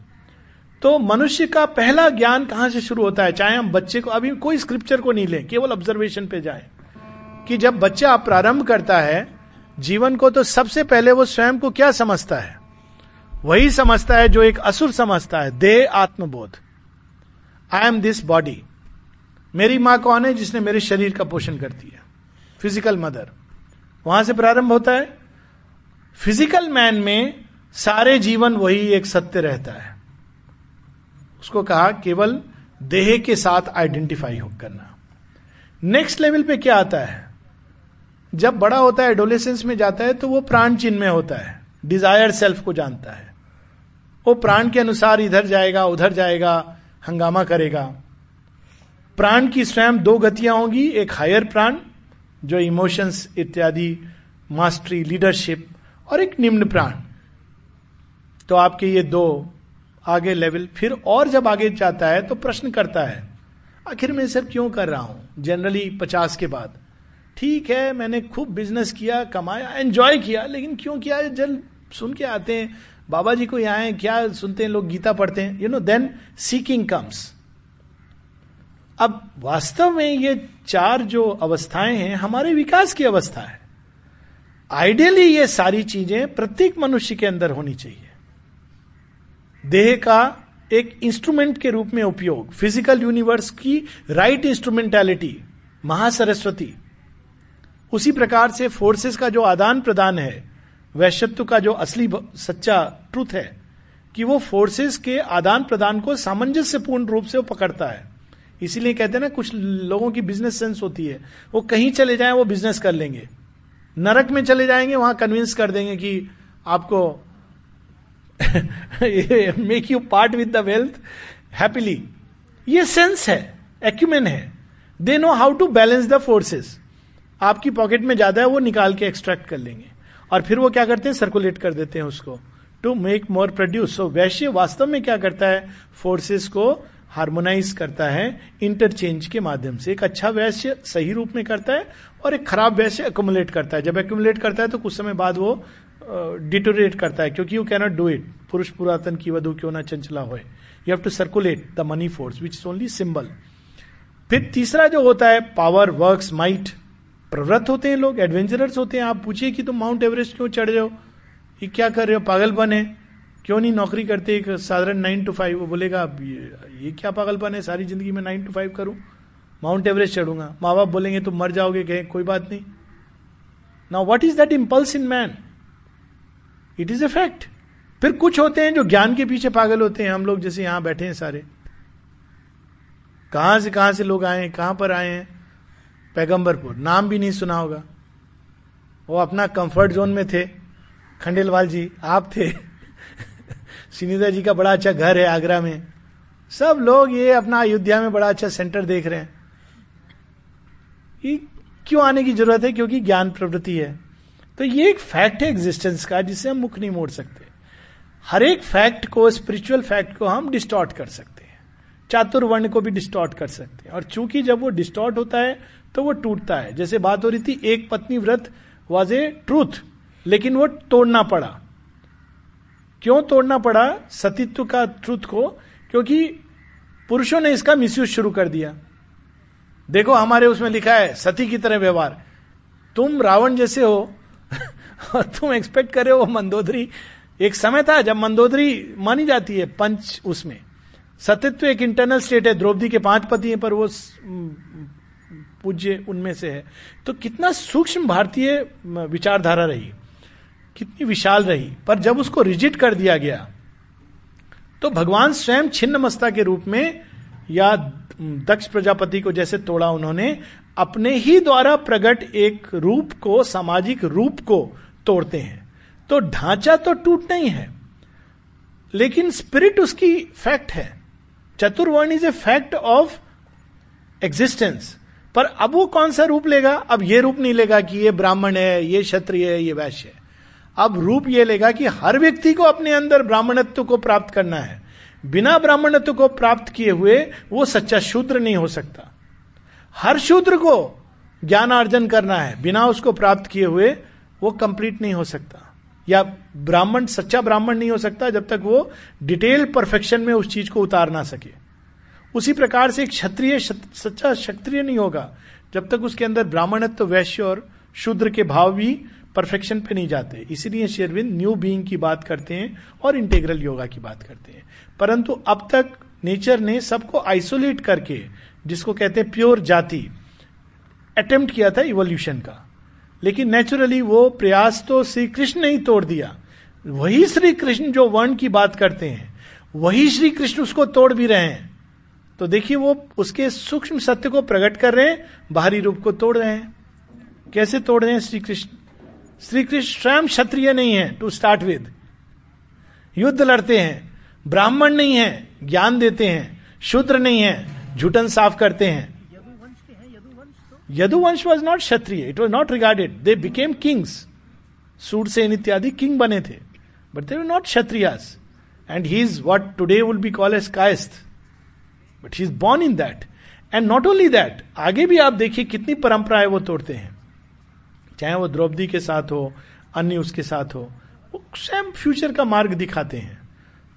तो मनुष्य का पहला ज्ञान कहाँ से शुरू होता है? चाहे हम बच्चे को, अभी कोई स्क्रिप्चर को नहीं लें, केवल ऑब्जर्वेशन पे जाए। कि जब बच्चा प्रारंभ करता है, जीवन को तो सबसे पहले वो स्वयं को क्या समझता है? वही समझता है जो एक असुर समझता है देह आत्मबोध। आई एम दिस बॉडी मेरी माँ कौन है जिसने मेरे शरीर का पोषण करती है? फ़िज़िकल मदर वहाँ से प्रारंभ होता है। फ़िज़िकल मैन में सारे जीवन वही एक सत्य रहता है। उसको कहा, केवल देह के साथ आइडेंटिफाई हो करना। नेक्स्ट लेवल पे क्या आता है? जब बड़ा होता है एडोलेसेंस में जाता है तो वो प्राण चिन्ह में होता है। डिज़ायर सेल्फ को जानता है। वो प्राण के अनुसार इधर जाएगा, उधर जाएगा, हंगामा करेगा। प्राण की स्वयं दो गतियाँ होंगी, एक हायर प्राण, जो इमोशंस इत्यादि मास्टरी लीडरशिप और एक निम्न प्राण। तो आपके ये दो आगे लेवल फिर और जब आगे जाता है तो प्रश्न करता है, आखिर मैं सब क्यों कर रहा हूँ? जनरली पचास के बाद। ठीक है, मैंने खूब बिज़नेस किया, कमाया एंजॉय किया, लेकिन क्यों किया? जल सुन के आते हैं, बाबा जी को यहाँ है, क्या सुनते हैं, लोग गीता पढ़ते हैं you know then seeking comes अब वास्तव में ये चार जो अवस्थाएँ हैं, हमारे विकास की अवस्था है। आइडियली ये सारी चीज़ें प्रत्येक मनुष्य के अंदर होनी चाहिए। देह का एक इंस्ट्रूमेंट के रूप में उपयोग फ़िज़िकल यूनिवर्स की राइट इंस्ट्रूमेंटैलिटी महासरस्वती उसी प्रकार से फोर्सेस का जो आदान प्रदान है, वैश्यत्व का जो असली सच्चा ट्रूथ है, कि वो फोर्सेस के आदान प्रदान को सामंजस्यपूर्ण रूप से वो पकड़ता है। इसीलिए कहते हैं ना, कुछ लोगों की बिज़नेस सेंस होती है, वो कहीं चले जाएँ, वो बिज़नेस कर लेंगे। नरक में चले जाएँगे, वहाँ कन्विंस कर देंगे कि आपको make you part with the wealth happily ये सेंस है एक्यूमेन है। They know how to balance the forces आपकी पॉकेट में ज़्यादा है वो निकाल के एक्सट्रैक्ट कर लेंगे। और फिर वो क्या करते हैं? सर्कुलेट कर देते हैं उसको। To make more produce so वैश्य वास्तव में क्या करता है? फोर्सेस को हार्मोनाइज करता है इंटरचेंज के माध्यम से। एक अच्छा वैश्य सही रूप में करता है और एक खराब वैश्य अकोमुलेट करता है। जब अकोमुलेट करता है तो कुछ समय बाद वो डिटोरेट uh, करता है। क्योंकि यू कैनॉट डू इट पुरुष पुरातन की वधु क्यों ना चंचला हो you have to circulate the money force which is only symbol फिर तीसरा जो होता है पावर वर्क्स माइट प्रवृत्त होते हैं लोग एडवेंचरर्स होते हैं। आप पूछिए कि तुम माउंट एवरेस्ट क्यों चढ़ जाओ ये क्या कर रहे हो? पागलपन है। क्यों नहीं नौकरी करते एक साधारण नाइन टू फाइव वो बोलेगा ये, ये क्या पागलपन है? सारी ज़िंदगी में नाइन टू फाइव करूँ। माउंट एवरेस्ट चढ़ूँगा। माँ बाप बोलेंगे तुम मर जाओगे। कहे कोई बात नहीं। Now what is that impulse in man it is a fact फिर कुछ होते हैं जो ज्ञान के पीछे पागल होते हैं। हम लोग जैसे यहाँ बैठे हैं सारे। कहाँ से कहाँ से लोग आए हैं? कहाँ पर आए हैं? पैगंबरपुर। नाम भी नहीं सुना होगा। वो अपना कंफर्ट जोन में थे। खंडेलवाल जी, आप थे। सुनीता जी का बड़ा अच्छा घर है आगरा में। सब लोग ये अपना अयोध्या में बड़ा अच्छा सेंटर देख रहे हैं। ये क्यों आने की ज़रूरत है? क्योंकि ज्ञान प्रवृत्ति है। तो ये एक फैक्ट है एग्जिस्टेंस का, जिससे हम मुख नहीं मोड़ सकते। हर एक फैक्ट को स्पिरिचुअल फैक्ट को हम डिस्टॉर्ट कर सकते हैं। चातुर्वर्ण को भी डिस्टॉर्ट कर सकते हैं। और चूँकि जब वो डिस्टॉर्ट होता है तो वो टूटता है। जैसे बात हो रही थी, एक पत्नी व्रत वॉज़ ए ट्रूथ लेकिन वो तोड़ना पड़ा। क्यों तोड़ना पड़ा? सतीत्व का ट्रुथ को, क्योंकि पुरुषों ने इसका मिसयूज शुरू कर दिया। देखो, हमारे उसमें लिखा है, सती की तरह व्यवहार। तुम रावण जैसे हो, और तुम एक्सपेक्ट कर रहे हो मंदोदरी। एक समय था जब मंदोदरी मानी जाती है पंच उसमें। सतित्व एक इंटरनल स्टेट है, द्रौपदी के पाँच पति हैं, पर वो पूज्य उनमें से है। तो कितना सूक्ष्म भारतीय विचारधारा रही, कितनी विशाल रही, पर जब उसको रिजिट कर दिया गया तो भगवान स्वयं छिन्न मस्ता के रूप में या दक्ष प्रजापति को जैसे तोड़ा उन्होंने, अपने ही द्वारा प्रकट एक रूप को, सामाजिक रूप को तोड़ते हैं। तो ढांचा तो टूट नहीं है, लेकिन स्पिरिट उसकी फैक्ट है। Chaturvarna is a fact of existence पर अब वो कौन सा रूप लेगा? अब ये रूप नहीं लेगा कि ये ब्राह्मण है, ये क्षत्रिय है, ये वैश्य है। अब रूप ये लेगा कि हर व्यक्ति को अपने अंदर ब्राह्मणत्व को प्राप्त करना है। बिना ब्राह्मणत्व को प्राप्त किए हुए वो सच्चा शूद्र नहीं हो सकता। हर शूद्र को ज्ञान अर्जन करना है, बिना उसको प्राप्त किए हुए वो कंप्लीट नहीं हो सकता। या ब्राह्मण, सच्चा ब्राह्मण नहीं हो सकता जब तक वो डिटेल परफेक्शन में उस चीज़ को उतार ना सके। उसी प्रकार से एक क्षत्रिय सच्चा क्षत्रिय नहीं होगा। जब तक उसके अंदर ब्राह्मणत्व तो वैश्य और शूद्र के भाव भी परफेक्शन पे नहीं जाते। इसीलिए शेरविंद न्यू बीइंग की बात करते हैं और इंटेग्रल योगा की बात करते हैं। परंतु अब तक नेचर ने सबको आइसोलेट करके, जिसको कहते हैं प्योर जाति अटेम्प्ट किया था इवोल्यूशन का। लेकिन नेचुरली वो प्रयास तो श्री कृष्ण ने ही तोड़ दिया। वही श्री कृष्ण जो वर्ण की बात करते हैं, वही श्री कृष्ण उसको तोड़ भी रहे हैं। तो देखिए वो उसके सूक्ष्म सत्य को प्रकट कर रहे हैं, बाहरी रूप को तोड़ रहे हैं। कैसे तोड़ रहे हैं श्री कृष्ण श्री कृष्ण स्वयं क्षत्रिय नहीं है टू स्टार्ट विद युद्ध लड़ते हैं, ब्राह्मण नहीं है, ज्ञान देते हैं, शूद्र नहीं है झूठन साफ़ करते हैं। Yaduvansh was not kshatriya it was not regarded they became kings से इत्यादि किंग बने थे। But they not kshatriyas. And he is what today will be call as Kayastha but he is born in that and not only that आगे भी आप देखिए कितनी परंपराएँ वो तोड़ते हैं। चाहे वो द्रौपदी के साथ हो, अन्य उसके साथ हो, वो स्वयं फ्यूचर का मार्ग दिखाते हैं।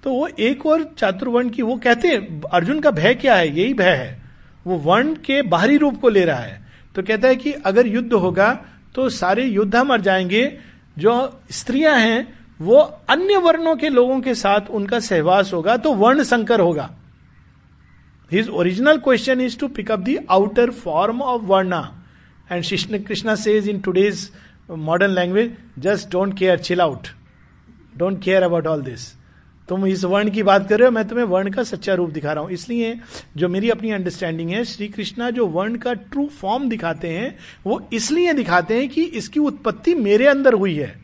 तो वो एक और चातुर्वर्ण की वो कहते हैं, अर्जुन का भय क्या है? यही भय है। वो वर्ण के बाहरी रूप को ले रहा है। तो कहता है कि अगर युद्ध होगा तो सारे योद्धा मर जाएँगे। जो स्त्रियाँ हैं, वो अन्य वर्णों के लोगों के साथ उनका सहवास होगा तो वर्ण संकर होगा। His original question is to pick up the outer form of varna and Krishna Krishna says in today's modern language just don't care chill out don't care about all this तुम इस वर्ण की बात कर रहे हो, मैं तुम्हें वर्ण का सच्चा रूप दिखा रहा हूँ। इसलिए जो मेरी अपनी अंडरस्टैंडिंग है, श्री कृष्णा जो वर्ण का ट्रू फॉर्म दिखाते हैं, वो इसलिए दिखाते हैं कि इसकी उत्पत्ति मेरे अंदर हुई है।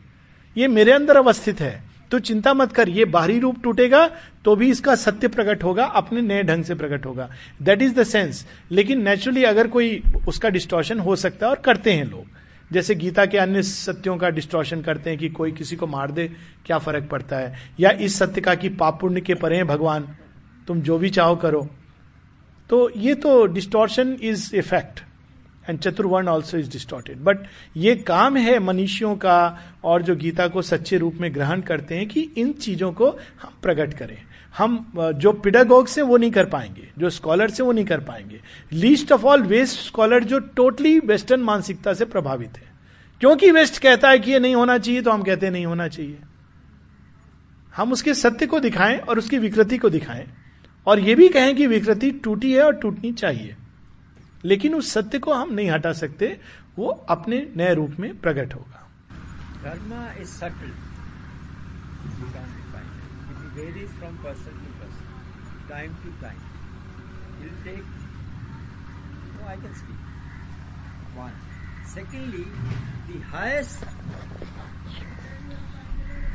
ये मेरे अंदर अवस्थित है। तो चिंता मत कर, ये बाहरी रूप टूटेगा तो भी इसका सत्य प्रकट होगा, अपने नए ढंग से प्रकट होगा। दैट इज़ द सेंस लेकिन नेचुरली अगर कोई उसका डिस्टॉर्शन हो सकता है और करते हैं लोग। जैसे गीता के अन्य सत्यों का डिस्ट्रॉशन करते हैं कि कोई किसी को मार दे, क्या फ़र्क पड़ता है? या इस सत्य का कि पाप पुण्य के परे हैं भगवान, तुम जो भी चाहो करो। तो ये तो distortion is a fact and chaturvarna also is distorted but ये काम है मनुष्यों का और जो गीता को सच्चे रूप में ग्रहण करते हैं कि इन चीज़ों को हम प्रकट करें। हम जो पिडागोग से वो नहीं कर पाएँगे, जो स्कॉलर से वो नहीं कर पाएँगे। Least of all west scholar जो टोटली वेस्टर्न मानसिकता से प्रभावित है। क्योंकि वेस्ट कहता है कि ये नहीं होना चाहिए तो हम कहते हैं नहीं होना चाहिए। हम उसके सत्य को दिखाएँ और उसकी विकृति को दिखाएँ। और ये भी कहें कि विकृति टूटी है और टूटनी चाहिए। लेकिन उस सत्य को हम नहीं हटा सकते वो अपने नए रूप में प्रकट होगा dharma is subtle varies from person to person, time to time. It take. No, I can speak. One. Secondly, the highest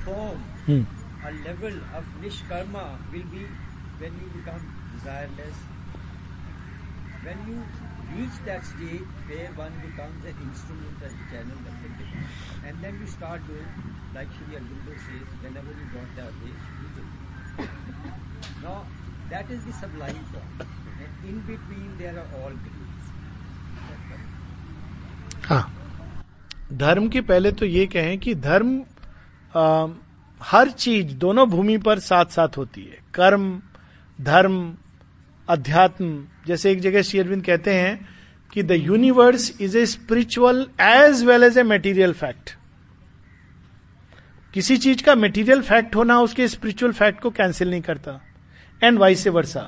form hmm. or level of nishkarma will be when you become desireless. When you reach that state where one becomes an instrument channel of the divine. And then you start doing, like Shri Aurobindo says, whenever you got that age, you do. Now, that is the sublime form. And in between there are all grades. हाँ धर्म के पहले तो ये कहें कि धर्म आ, हर चीज़ दोनों भूमि पर साथ साथ होती है कर्म धर्म अध्यात्म, जैसे एक जगह शेयरविंद कहते हैं कि the universe is a spiritual as well as a material fact किसी चीज़ का मेटीरियल फैक्ट होना, उसके स्पिरिचुअल फैक्ट को कैंसिल नहीं करता। And vice a versa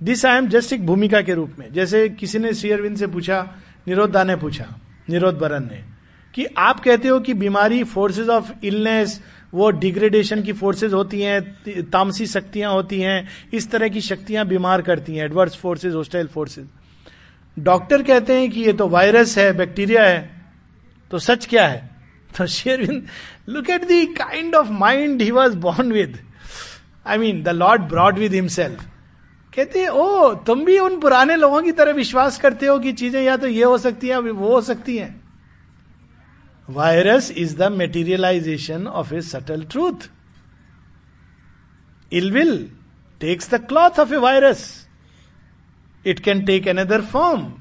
this I am just एक भूमिका के रूप में। जैसे किसी ने श्री अरविंद से पूछा निरोधा ने पूछा निरोध बरन ने, कि आप कहते हो कि बीमारी फोर्सेस ऑफ़ इलनेस वो डिग्रेडेशन की फोर्सेस होती हैं, तामसी शक्तियाँ होती हैं, इस तरह की शक्तियाँ बीमार करती हैं adverse forces hostile forces doctor कहते हैं कि ये तो वायरस है बैक्टीरिया है तो सच क्या है? तो शेरविंद look at the kind of mind he was born with I mean the lord brought with himself कहते हैं ओ तुम भी उन पुराने लोगों की तरह विश्वास करते हो कि चीज़ें या तो ये हो सकती हैं वो हो सकती हैं। Virus is the materialization of a subtle truth ill will takes the cloth of a virus it can take another form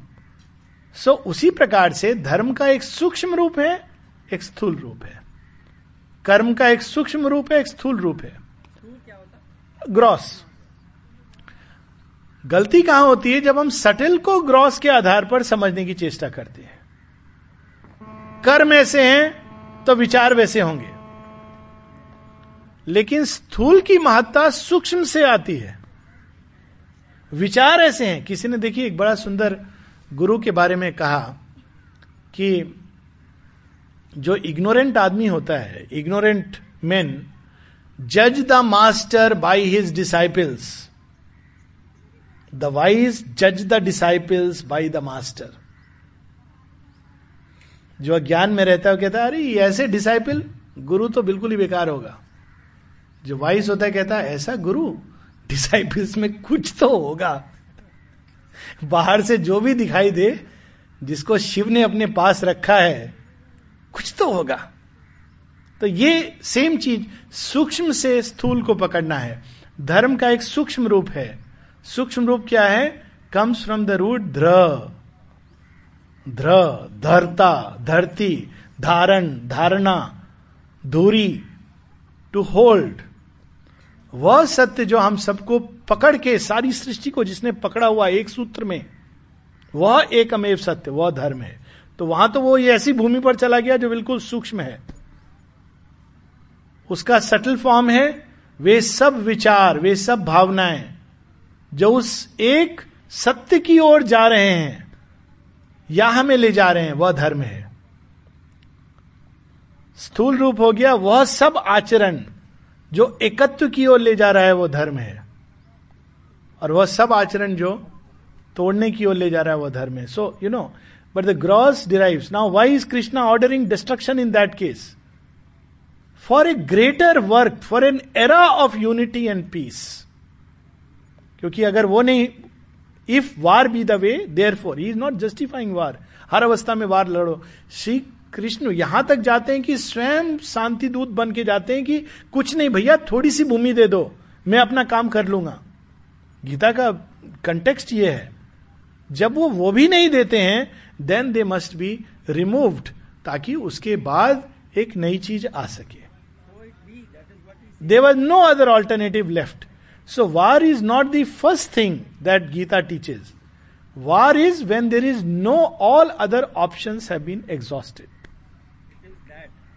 so उसी प्रकार से धर्म का एक सूक्ष्म रूप है, एक स्थूल रूप है। कर्म का एक सूक्ष्म रूप है, एक स्थूल रूप है। ग्रॉस गलती कहाँ होती है? जब हम सटल को ग्रॉस के आधार पर समझने की चेष्टा करते हैं। कर्म ऐसे हैं तो विचार वैसे होंगे। लेकिन स्थूल की महत्ता सूक्ष्म से आती है। विचार ऐसे हैं। किसी ने देखिए, एक बड़ा सुंदर गुरु के बारे में कहा कि जो इग्नोरेंट आदमी होता है, इग्नोरेंट मैन, जज the master by his disciples. The wise जज the disciples by the master. जो अज्ञान में रहता है, वो कहता है, अरे ऐसे डिसाइपल गुरु तो बिल्कुल ही बेकार होगा. जो वाइस होता है, कहता है, ऐसा गुरु डिसाइपल्स में कुछ तो होगा। बाहर से जो भी दिखाई दे, जिसको शिव ने अपने पास रखा है, कुछ तो होगा। तो ये सेम चीज़, सूक्ष्म से स्थूल को पकड़ना है। धर्म का एक सूक्ष्म रूप है। सूक्ष्म रूप क्या है? कम्स फ्रॉम द रूट ध्र ध्र धरता, धरती, धारण, धारणा धूरी टू होल्ड वह सत्य जो हम सबको पकड़ के, सारी सृष्टि को जिसने पकड़ा हुआ एक सूत्र में, वह एक अमेव सत्य, वह धर्म है। तो वहाँ तो वो ये ऐसी भूमि पर चला गया जो बिल्कुल सूक्ष्म है। उसका सटल फॉर्म है, वे सब विचार, वे सब भावनाएँ, जो उस एक सत्य की ओर जा रहे हैं। या हमें ले जा रहे हैं, वह धर्म है। स्थूल रूप हो गया, वह सब आचरण, जो एकत्व की ओर ले जा रहा है, वो धर्म है। और वह सब आचरण जो तोड़ने की ओर ले जा रहा है वह धर्म है। So you know but the gross derive now why is Krishna ordering destruction in that case for a greater work for an era of unity and peace क्योंकि अगर वो नहीं if war be the way therefore is not justifying war हर अवस्था में वार लड़ो। श्री कृष्ण यहाँ तक जाते हैं कि स्वयं शांति दूत बन के जाते हैं कि कुछ नहीं भैया, थोड़ी सी भूमि दे दो। मैं अपना काम कर लूँगा। गीता का कंटेक्स्ट ये है। जब वो वो भी नहीं देते हैं then they must be removed ताकि उसके बाद एक नई चीज़ आ सके। There was no other alternative left so war is not the first thing that Gita teaches war is when there is no all other option have been exhausted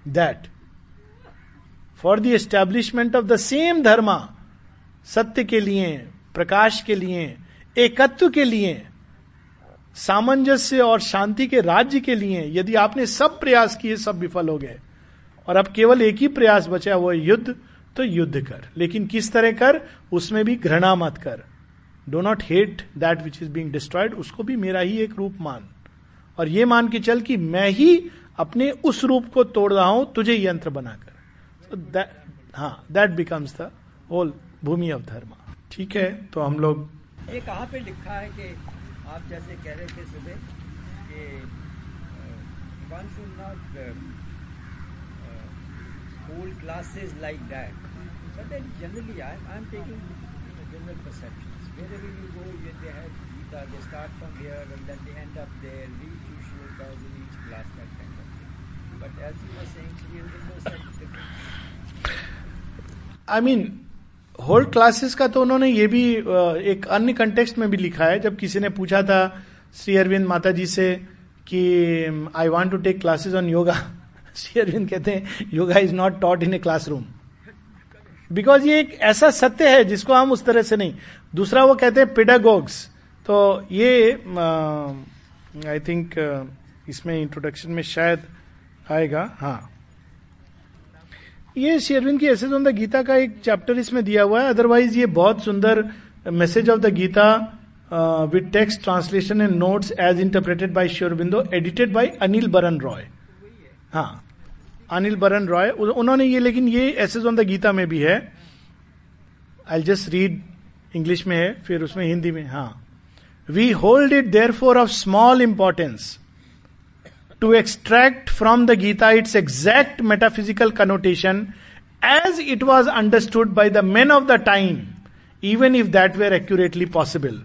that for the establishment of the same dharma सत्य के लिए प्रकाश के लिए एकत्व के लिए सामंजस्य और शांति के राज्य के लिए यदि आपने सब प्रयास किए सब विफल हो गए और अब केवल एक ही प्रयास बचा वो युद्ध तो युद्ध कर। लेकिन किस तरह कर? उसमें भी घृणा मत कर। Do not hate that which is being destroyed उसको भी मेरा ही एक रूप मान। और ये मान के चल कि मैं ही अपने उस रूप को तोड़ रहा हूँ, तुझे यंत्र बनाकर। हाँ that becomes the whole bhumi of dharma. ठीक है तो हम लोग ये कहाँ पे लिखा है कि आप जैसे कह रहे थे सुबह कि hold classes like that but then generally I I am taking general perceptions wherever you go you, they have Gita they start from here and then they end up there read few shlokas in each class that kind of thing but as you were saying Sri Aurobindo said different I mean hold classes का तो उन्होंने ये भी एक अन्य कंटेक्स्ट में भी लिखा है जब किसी ने पूछा था श्री अरविंद माता जी से कि I want to take classes on yoga Shri Aurobindo कहते हैं yoga is not taught in a classroom because ये एक ऐसा सत्य है जिसको हम उस तरह से नहीं। दूसरा वो कहते हैं पेडागोग्स तो ये आई थिंक इसमें इंट्रोडक्शन में शायद आएगा। हाँ। ये शेरविन की ऐसे द गीता का एक चैप्टर इसमें दिया हुआ है। अदरवाइज़ ये बहुत सुंदर message of the Gita with text translation and notes as interpreted bye Sri Aurobindo edited by Anil Baran Roy हाँ अनिल बरन रॉय उन्होंने ये, लेकिन ये एस एसेज ऑन द गीता में भी है। आई जस्ट रीड इंग्लिश में है, फिर उसमें हिंदी में हाँ। We hold it therefore of small importance to extract from the Gita its exact metaphysical connotation as it was understood by the man of the time even if that were accurately possible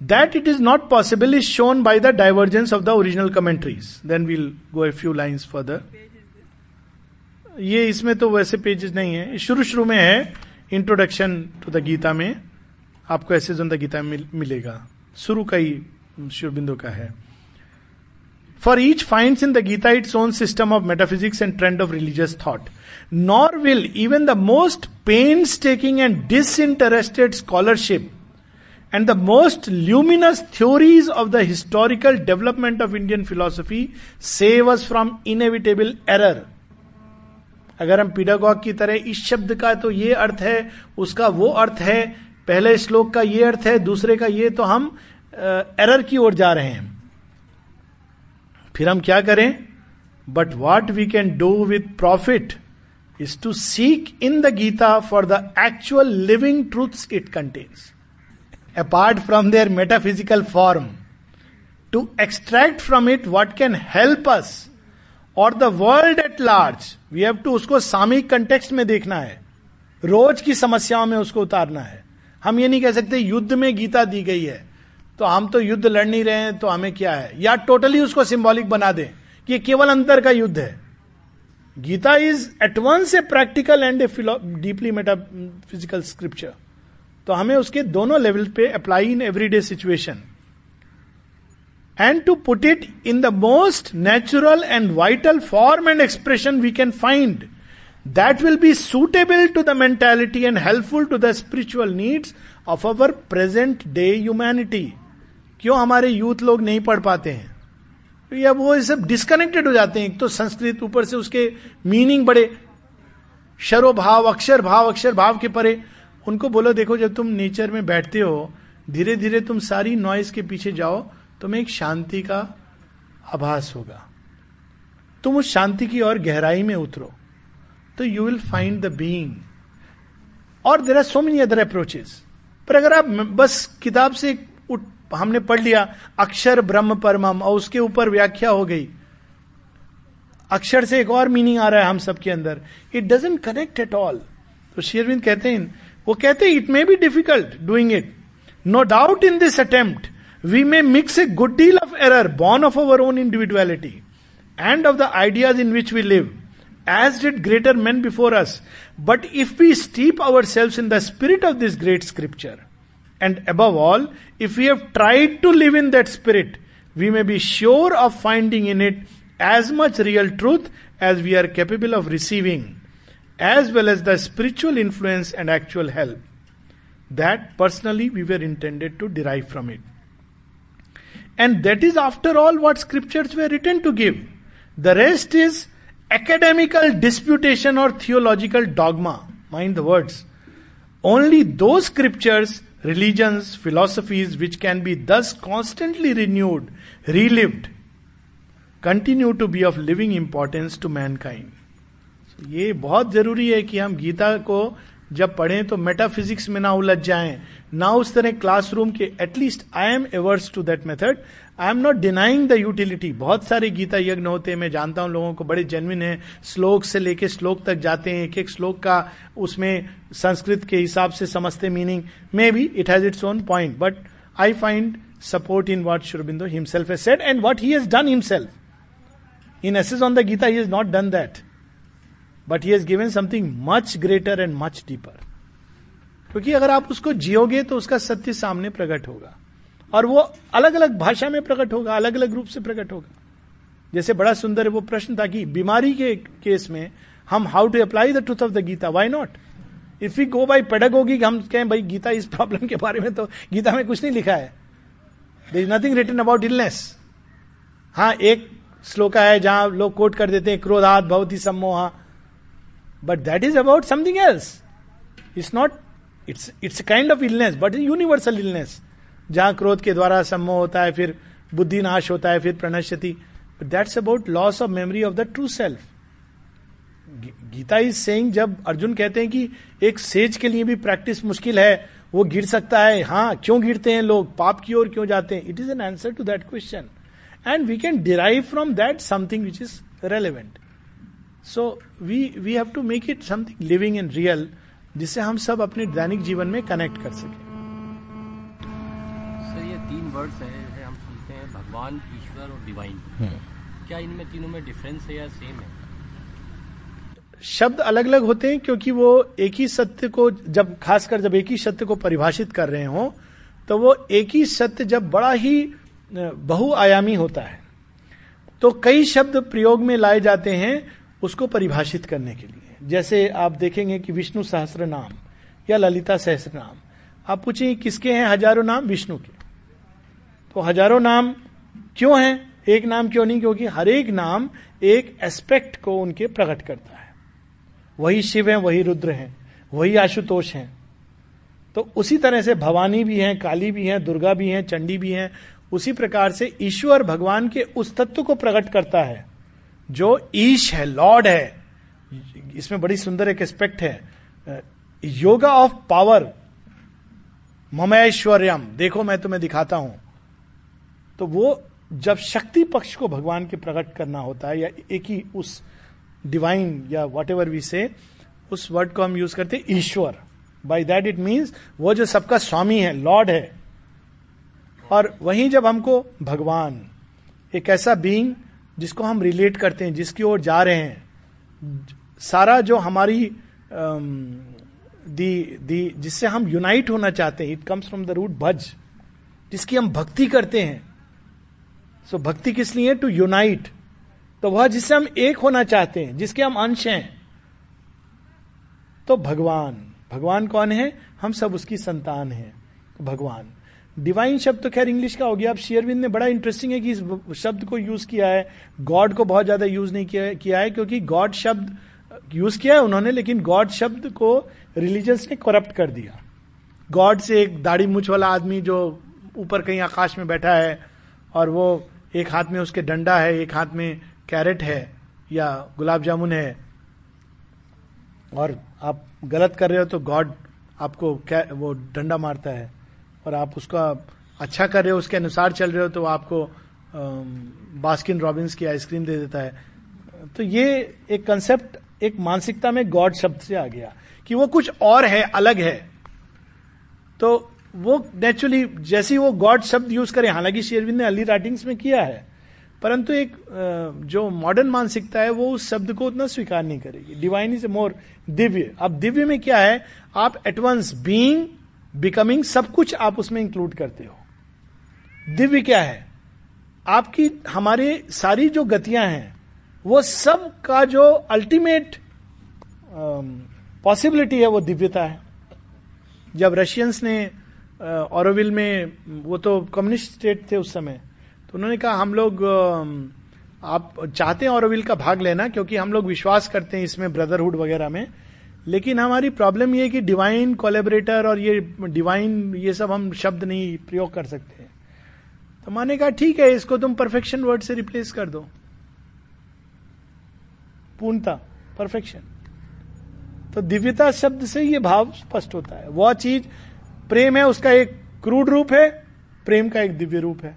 That it is not possible is shown by the divergence of the original commentaries. Then we'll go a few lines further. ये इसमें तो वैसे पेजेस नहीं है। शुरू शुरू में है इंट्रोडक्शन टू द गीता में। आपको ऐसे द गीता में मिलेगा। शुरू का ही शिवबिंदु का है। For each find in the Gita its own system of metaphysics and trend of religious thought nor will even the most painstaking and disinterested scholarship and the most luminous theories of the historical development of Indian philosophy save us from inevitable error अगर हम पीडागॉग की तरह इस शब्द का तो ये अर्थ है, उसका वो अर्थ है, पहले श्लोक का ये अर्थ है, दूसरे का ये तो हम एरर की ओर जा रहे हैं। फिर हम क्या करें? But what we can do with profit is to seek in the Gita for the actual living truths it contains apart from their metaphysical form to extract from it what can help us और the world at large we have to उसको सामयिक कंटेक्स्ट में देखना है रोज की समस्याओं में उसको उतारना है हम ये नहीं कह सकते युद्ध में गीता दी गई है तो हम तो युद्ध लड़ नहीं रहे हैं तो हमें क्या है या टोटली उसको सिंबॉलिक बना दें कि केवल अंतर का युद्ध है Gita is at once a practical and a deeply metaphysical scripture तो हमें उसके दोनों लेवल पे apply in everyday situation and to put it in the most natural and vital form and expression we can find that will be suitable to the mentality and helpful to the spiritual needs of our present day humanity क्यों हमारे यूथ लोग नहीं पढ़ पाते हैं? या वो सब डिस्कनेक्टेड हो जाते हैं। एक तो संस्कृत ऊपर से उसके मीनिंग बड़े शरो भाव अक्षर भाव अक्षर भाव के परे। उनको बोलो, देखो, जब तुम नेचर में बैठते हो धीरे धीरे तुम सारी नॉइस के पीछे जाओ, तुम्हें एक शांति का आभास होगा। तुम उस शांति की और गहराई में उतरो तो you will find the being और there are so many other approaches पर अगर आप बस किताब से उठ, हमने पढ़ लिया, अक्षर ब्रह्म परमम और उसके ऊपर व्याख्या हो गई, अक्षर से एक और मीनिंग आ रहा है हम सबके अंदर। It doesn't connect at all तो शेरविंद कहते हैं वो कहते हैं it may be difficult doing it no doubt in this attempt we may mix a good deal of error born of our own individuality end of the ideas in which we live as did greater men before us. But if we steep ourselves in the spirit of this great scripture, and above all, if we have tried to live in that spirit, we may be sure of finding in it as much real truth as we are capable of receiving, as well as the spiritual influence and actual help that personally we were intended to derive from it. And that is, after all, what scriptures were written to give. The rest is academical disputation or theological dogma. Mind the words. Only those scriptures, religions, philosophies which can be thus constantly renewed, relived, continue to be of living importance to mankind. ये बहुत ज़रूरी है कि हम गीता को जब पढ़ें तो मेटाफिजिक्स में ना उलझ जाएँ। ना उस तरह क्लासरूम के at least I am averse to that method I am not denying the utility बहुत सारे गीता यज्ञ होते हैं, मैं जानता हूँ लोगों को, बड़े जेनविन है। श्लोक से लेके श्लोक तक जाते हैं एक एक श्लोक का उसमें संस्कृत के हिसाब से समझते meaning may be it has its own point but I find support in what Sri Aurobindo himself said and what he has done himself in assess on the Gita he is not done that but he has given something much greater and much deeper क्योंकि अगर आप उसको जियोगे तो उसका सत्य सामने प्रकट होगा। और वो अलग अलग भाषा में प्रकट होगा अलग अलग रूप से प्रकट होगा। जैसे बड़ा सुंदर वो प्रश्न था कि बीमारी के केस में हम how to apply the truth of the Gita why not if you go by pedagogy हम कहें, भाई गीता इस प्रॉब्लम के बारे में तो गीता में कुछ नहीं लिखा है। There is nothing written about illness हाँ एक श्लोका है जहाँ लोग कोट कर देते हैं क्रोधात भवती सम्मोहा। But that is about something else it's not it's it's kind of illness but universal illness जहाँ क्रोध के द्वारा सम्मोह होता है, फिर बुद्धि नाश होता है, फिर प्रणश्यति। That's about loss of memory of the true self Gita is saying जब अर्जुन कहते हैं कि एक सेज के लिए भी प्रैक्टिस मुश्किल है, वो गिर सकता है। हाँ क्यों गिरते हैं लोग? पाप की ओर क्यों जाते हैं? It is an answer to that question and we can derive from that something which is relevant so we we have to make it something living in real जिससे हम सब अपने दैनिक जीवन में कनेक्ट कर सकें। सर ये तीन वर्ड्स हैं जैसे हम सुनते हैं भगवान ईश्वर और डिवाइन क्या इनमें तीनों में डिफरेंस है या सेम है? शब्द अलग अलग होते हैं क्योंकि वो एक ही सत्य को जब खासकर जब एक ही सत्य को परिभाषित कर रहे हो तो वो एक ही सत्य जब बड़ा ही बहुआयामी होता है। तो कई शब्द प्रयोग में लाए जाते हैं उसको परिभाषित करने के लिए। जैसे आप देखेंगे कि विष्णु सहस्त्र नाम या ललिता सहस्त्र नाम आप पूछेंगे किसके हैं हज़ारों नाम? विष्णु के। तो हज़ारों नाम क्यों हैं? एक नाम क्यों नहीं? क्योंकि हर एक नाम एक एस्पेक्ट को उनके प्रकट करता है। वही शिव है, वही रुद्र हैं, वही आशुतोष हैं। तो उसी तरह से भवानी भी हैं, काली भी हैं, दुर्गा भी हैं, चंडी भी हैं, उसी प्रकार से ईश्वर भगवान के उस तत्व को प्रकट करता है। जो ईश है, लॉर्ड है, इसमें बड़ी सुंदर एक एस्पेक्ट है, योगा ऑफ़ पावर, ममैश्वर्यम, देखो मैं तुम्हें दिखाता हूँ। तो वो जब शक्ति पक्ष को भगवान के प्रकट करना होता है, या एक ही उस डिवाइन या वट एवर वी से उस वर्ड को हम यूज़ करते हैं, ईश्वर। बाई दैट इट मीन्स वो जो सबका स्वामी है, लॉर्ड है। और वहीं जब हमको भगवान, एक ऐसा बीइंग जिसको हम रिलेट करते हैं जिसकी ओर जा रहे हैं। सारा जो हमारी दी दी जिससे हम यूनाइट होना चाहते हैं it comes from the root भज जिसकी हम भक्ति करते हैं। सो so, भक्ति किस लिए? टू यूनाइट तो वह जिससे हम एक होना चाहते हैं जिसके हम अंश हैं। तो भगवान। भगवान कौन है? हम सब उसकी संतान हैं भगवान। डिवाइन शब्द तो खैर इंग्लिश का हो गया। अब शेयरविंद ने बड़ा इंटरेस्टिंग है कि इस शब्द को यूज़ किया है। गॉड को बहुत ज़्यादा यूज़ नहीं किया, है क्योंकि गॉड शब्द यूज़ किया है उन्होंने लेकिन गॉड शब्द को रिलीजियस ने करप्ट कर दिया। गॉड से एक दाढ़ी मुछ वाला आदमी जो ऊपर कहीं आकाश में बैठा है और वो एक हाथ में उसके डंडा है एक हाथ में कैरेट है या गुलाब जामुन है और आप गलत कर रहे हो तो गॉड आपको वो डंडा मारता है। और आप उसका अच्छा कर रहे हो, उसके अनुसार चल रहे हो तो आपको बास्किन रॉबिन्स की आइसक्रीम दे देता है। तो ये एक कंसेप्ट एक मानसिकता में गॉड शब्द से आ गया कि वो कुछ और है, अलग है। तो वो नेचुरली जैसे वो गॉड शब्द यूज़ करें, हालाँकि शेरविंद ने अली राइटिंग्स में किया है, परंतु एक जो मॉडर्न मानसिकता है, वो उस शब्द को उतना स्वीकार नहीं करेगी। Divine is more Divya. अब दिव्य में क्या है? आप एटवंस बीइंग बिकमिंग सब कुछ आप उसमें इंक्लूड करते हो। दिव्य क्या है? आपकी, हमारे सारी जो गतियाँ हैं, वो सब का जो अल्टीमेट पॉसिबिलिटी है, वो दिव्यता है। जब रशियंस ने ऑरोविल में, वो तो कम्युनिस्ट स्टेट थे उस समय तो उन्होंने कहा, हम लोग आप चाहते हैं ऑरोविल का भाग लेना, क्योंकि हम लोग विश्वास करते हैं इसमें ब्रदरहुड वगैरह में लेकिन हमारी प्रॉब्लम ये है कि डिवाइन कोलेबरेटर और ये डिवाइन ये सब हम शब्द नहीं प्रयोग कर सकते तो माने कहा, ठीक है, इसको तुम परफेक्शन वर्ड से रिप्लेस कर दो। पूर्णता परफेक्शन तो दिव्यता शब्द से ये भाव स्पष्ट होता है। वह चीज़, प्रेम है, उसका एक क्रूड रूप है, प्रेम का एक दिव्य रूप है।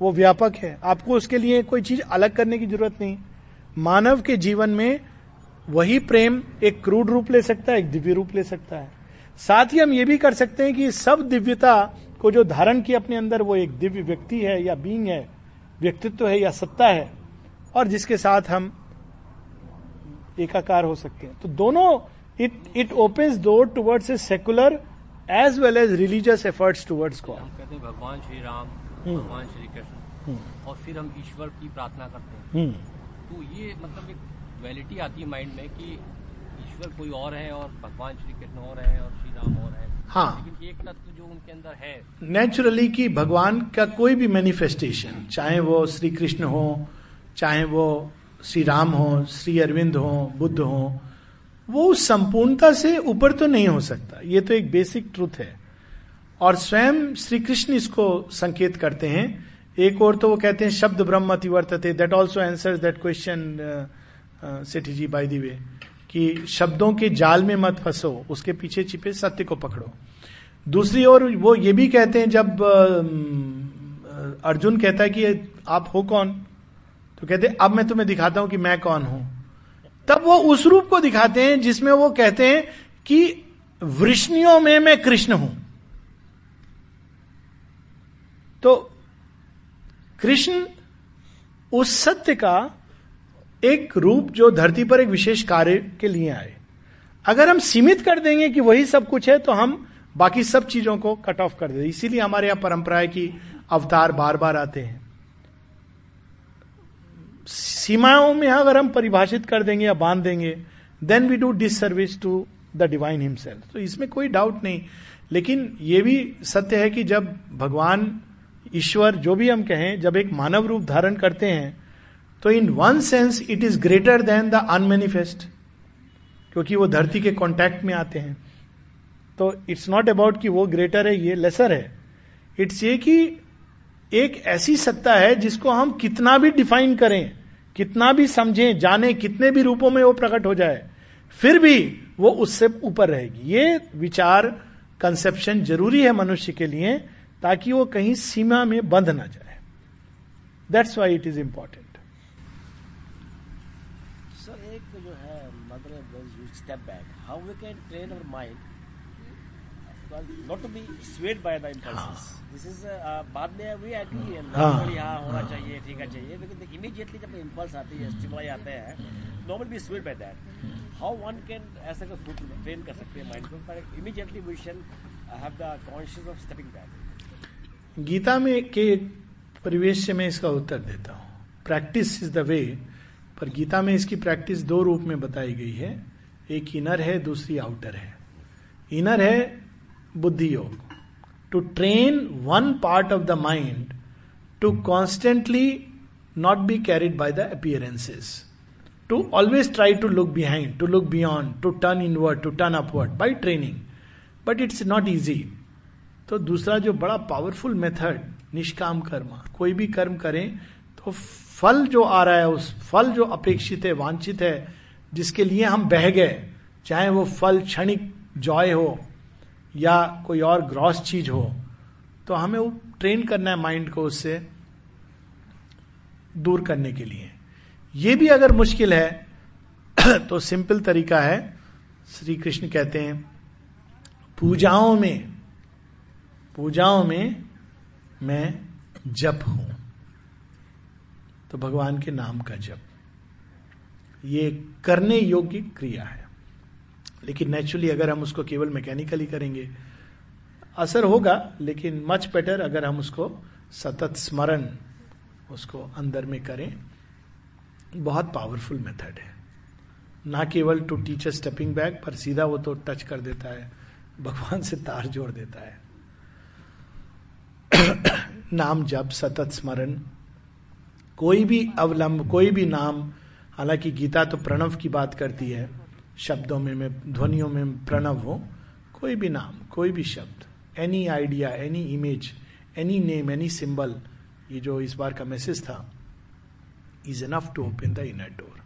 वो व्यापक है। आपको उसके लिए कोई चीज़ अलग करने की ज़रूरत नहीं। मानव के जीवन में वही प्रेम एक क्रूड रूप ले सकता है एक दिव्य रूप ले सकता है। साथ ही हम ये भी कर सकते हैं कि सब दिव्यता को जो धारण किया अपने अंदर वो एक दिव्य व्यक्ति है या बींग है व्यक्तित्व है या सत्ता है और जिसके साथ हम एकाकार हो सकते हैं। तो दोनों it it opens door towards a secular as well as religious efforts towards God कहते हैं भगवान श्री राम हम्म। भगवान श्री कृष्ण हम्म। और फिर हम ईश्वर की प्रार्थना करते हैं। हम्म। तो ये मतलब एक डुअलिटी आती है माइंड में कि ईश्वर कोई और है और भगवान श्री कृष्ण और है और श्री राम और है। हाँ। लेकिन एक तत्व जो उनके अंदर है। नेचुरली कि भगवान का कोई भी मैनिफेस्टेशन चाहे वो श्री कृष्ण हो चाहे वो श्री राम हो श्री अरविंद हो बुद्ध हो वो संपूर्णता से ऊपर तो नहीं हो सकता। ये तो एक बेसिक ट्रूथ है। और स्वयं श्री कृष्ण इसको संकेत करते हैं। एक और तो वो कहते हैं शब्द ब्रह्म अतिवर्तते that also answer that question Sethi ji by the way कि शब्दों के जाल में मत फंसो, उसके पीछे छिपे सत्य को पकड़ो। दूसरी ओर वो ये भी कहते हैं, जब अर्जुन कहता है कि आप हो कौन? तो कहते अब मैं तुम्हें दिखाता हूँ कि मैं कौन हूँ। तब वो उस रूप को दिखाते हैं, जिसमें वो कहते हैं कि वृष्णियों में मैं कृष्ण हूँ। तो कृष्ण उस सत्य का एक रूप जो धरती पर एक विशेष कार्य के लिए आए। अगर हम सीमित कर देंगे कि वही सब कुछ है तो हम बाकी सब चीज़ों को कट ऑफ़ कर देते इसीलिए हमारे यहाँ परंपरा है कि अवतार बार बार आते हैं। सीमाओं में अगर हम परिभाषित कर देंगे या बाँध देंगे then we do disservice to the divine himself तो इसमें कोई डाउट नहीं। लेकिन यह भी सत्य है कि जब भगवान, ईश्वर, जो भी हम कहें, जब एक मानव रूप धारण करते हैं तो in one sense it is greater than the unmanifest क्योंकि वो धरती के कांटेक्ट में आते हैं। तो इट्स नॉट अबाउट कि वो ग्रेटर है, ये लेसर है। इट्स ये कि एक ऐसी सत्ता है जिसको हम कितना भी डिफाइन करें, कितना भी समझें, जाने, कितने भी रूपों में वो प्रकट हो जाए, फिर भी वो उससे ऊपर रहेगी। ये विचार कंसेप्शन ज़रूरी है मनुष्य के लिए, ताकि वो कहीं सीमा में बंध ना जाए। That's why it is important sir एक जो है Mother you step back how we can train our mind not to be swayed by the impulses this is बाद में वी एग्री हाँ। नॉर्मली हाँ होना चाहिए ठीक है चाहिए। लेकिन इमीडिएटली जब इम्पल्स आती है स्टिमुलाई आते हैं normal be swayed by that how one can ऐसा का ट्रेन कर सकते हैं माइंड को? पर immediately we shall have the conscious of stepping back Gita में के परिवेश से मैं इसका उत्तर देता हूँ। प्रैक्टिस इज़ द वे पर गीता में इसकी प्रैक्टिस दो रूप में बताई गई है। एक इनर है, दूसरी आउटर है। इनर है बुद्धि योग। To train one part of the mind to constantly not be carried by the appearances to always try to look behind to look beyond to turn inward to turn upward by training but it's not easy तो दूसरा जो बड़ा पावरफुल मेथड निष्काम कर्म, कोई भी कर्म करें तो फल जो आ रहा है, उस फल जो अपेक्षित है, वांछित है जिसके लिए हम बह गए, चाहे वो फल क्षणिक जॉय हो या कोई और ग्रॉस चीज़ हो तो हमें वो ट्रेन करना है माइंड को उससे दूर करने के लिए। ये भी अगर मुश्किल है तो सिंपल तरीका है, श्री कृष्ण कहते हैं, पूजाओं में पूजाओं में मैं जप हूँ। तो भगवान के नाम का जप। ये करने योग्य क्रिया है। लेकिन नेचुरली अगर हम उसको केवल मैकेनिकली करेंगे, असर होगा, लेकिन मच बेटर अगर हम उसको सतत स्मरण, उसको अंदर में करें, बहुत पावरफुल मेथड है। ना केवल to teach a stepping back पर सीधा वो तो टच कर देता है, भगवान से तार जोड़ देता है। नाम जप, सतत स्मरण, कोई भी अवलंब, कोई भी नाम हालाँकि गीता तो प्रणव की बात करती है, शब्दों में, मैं, ध्वनियों में प्रणव हो, कोई भी नाम, कोई भी शब्द any idea any image any name any symbol ये जो इस बार का मैसेज था is enough to open the inner door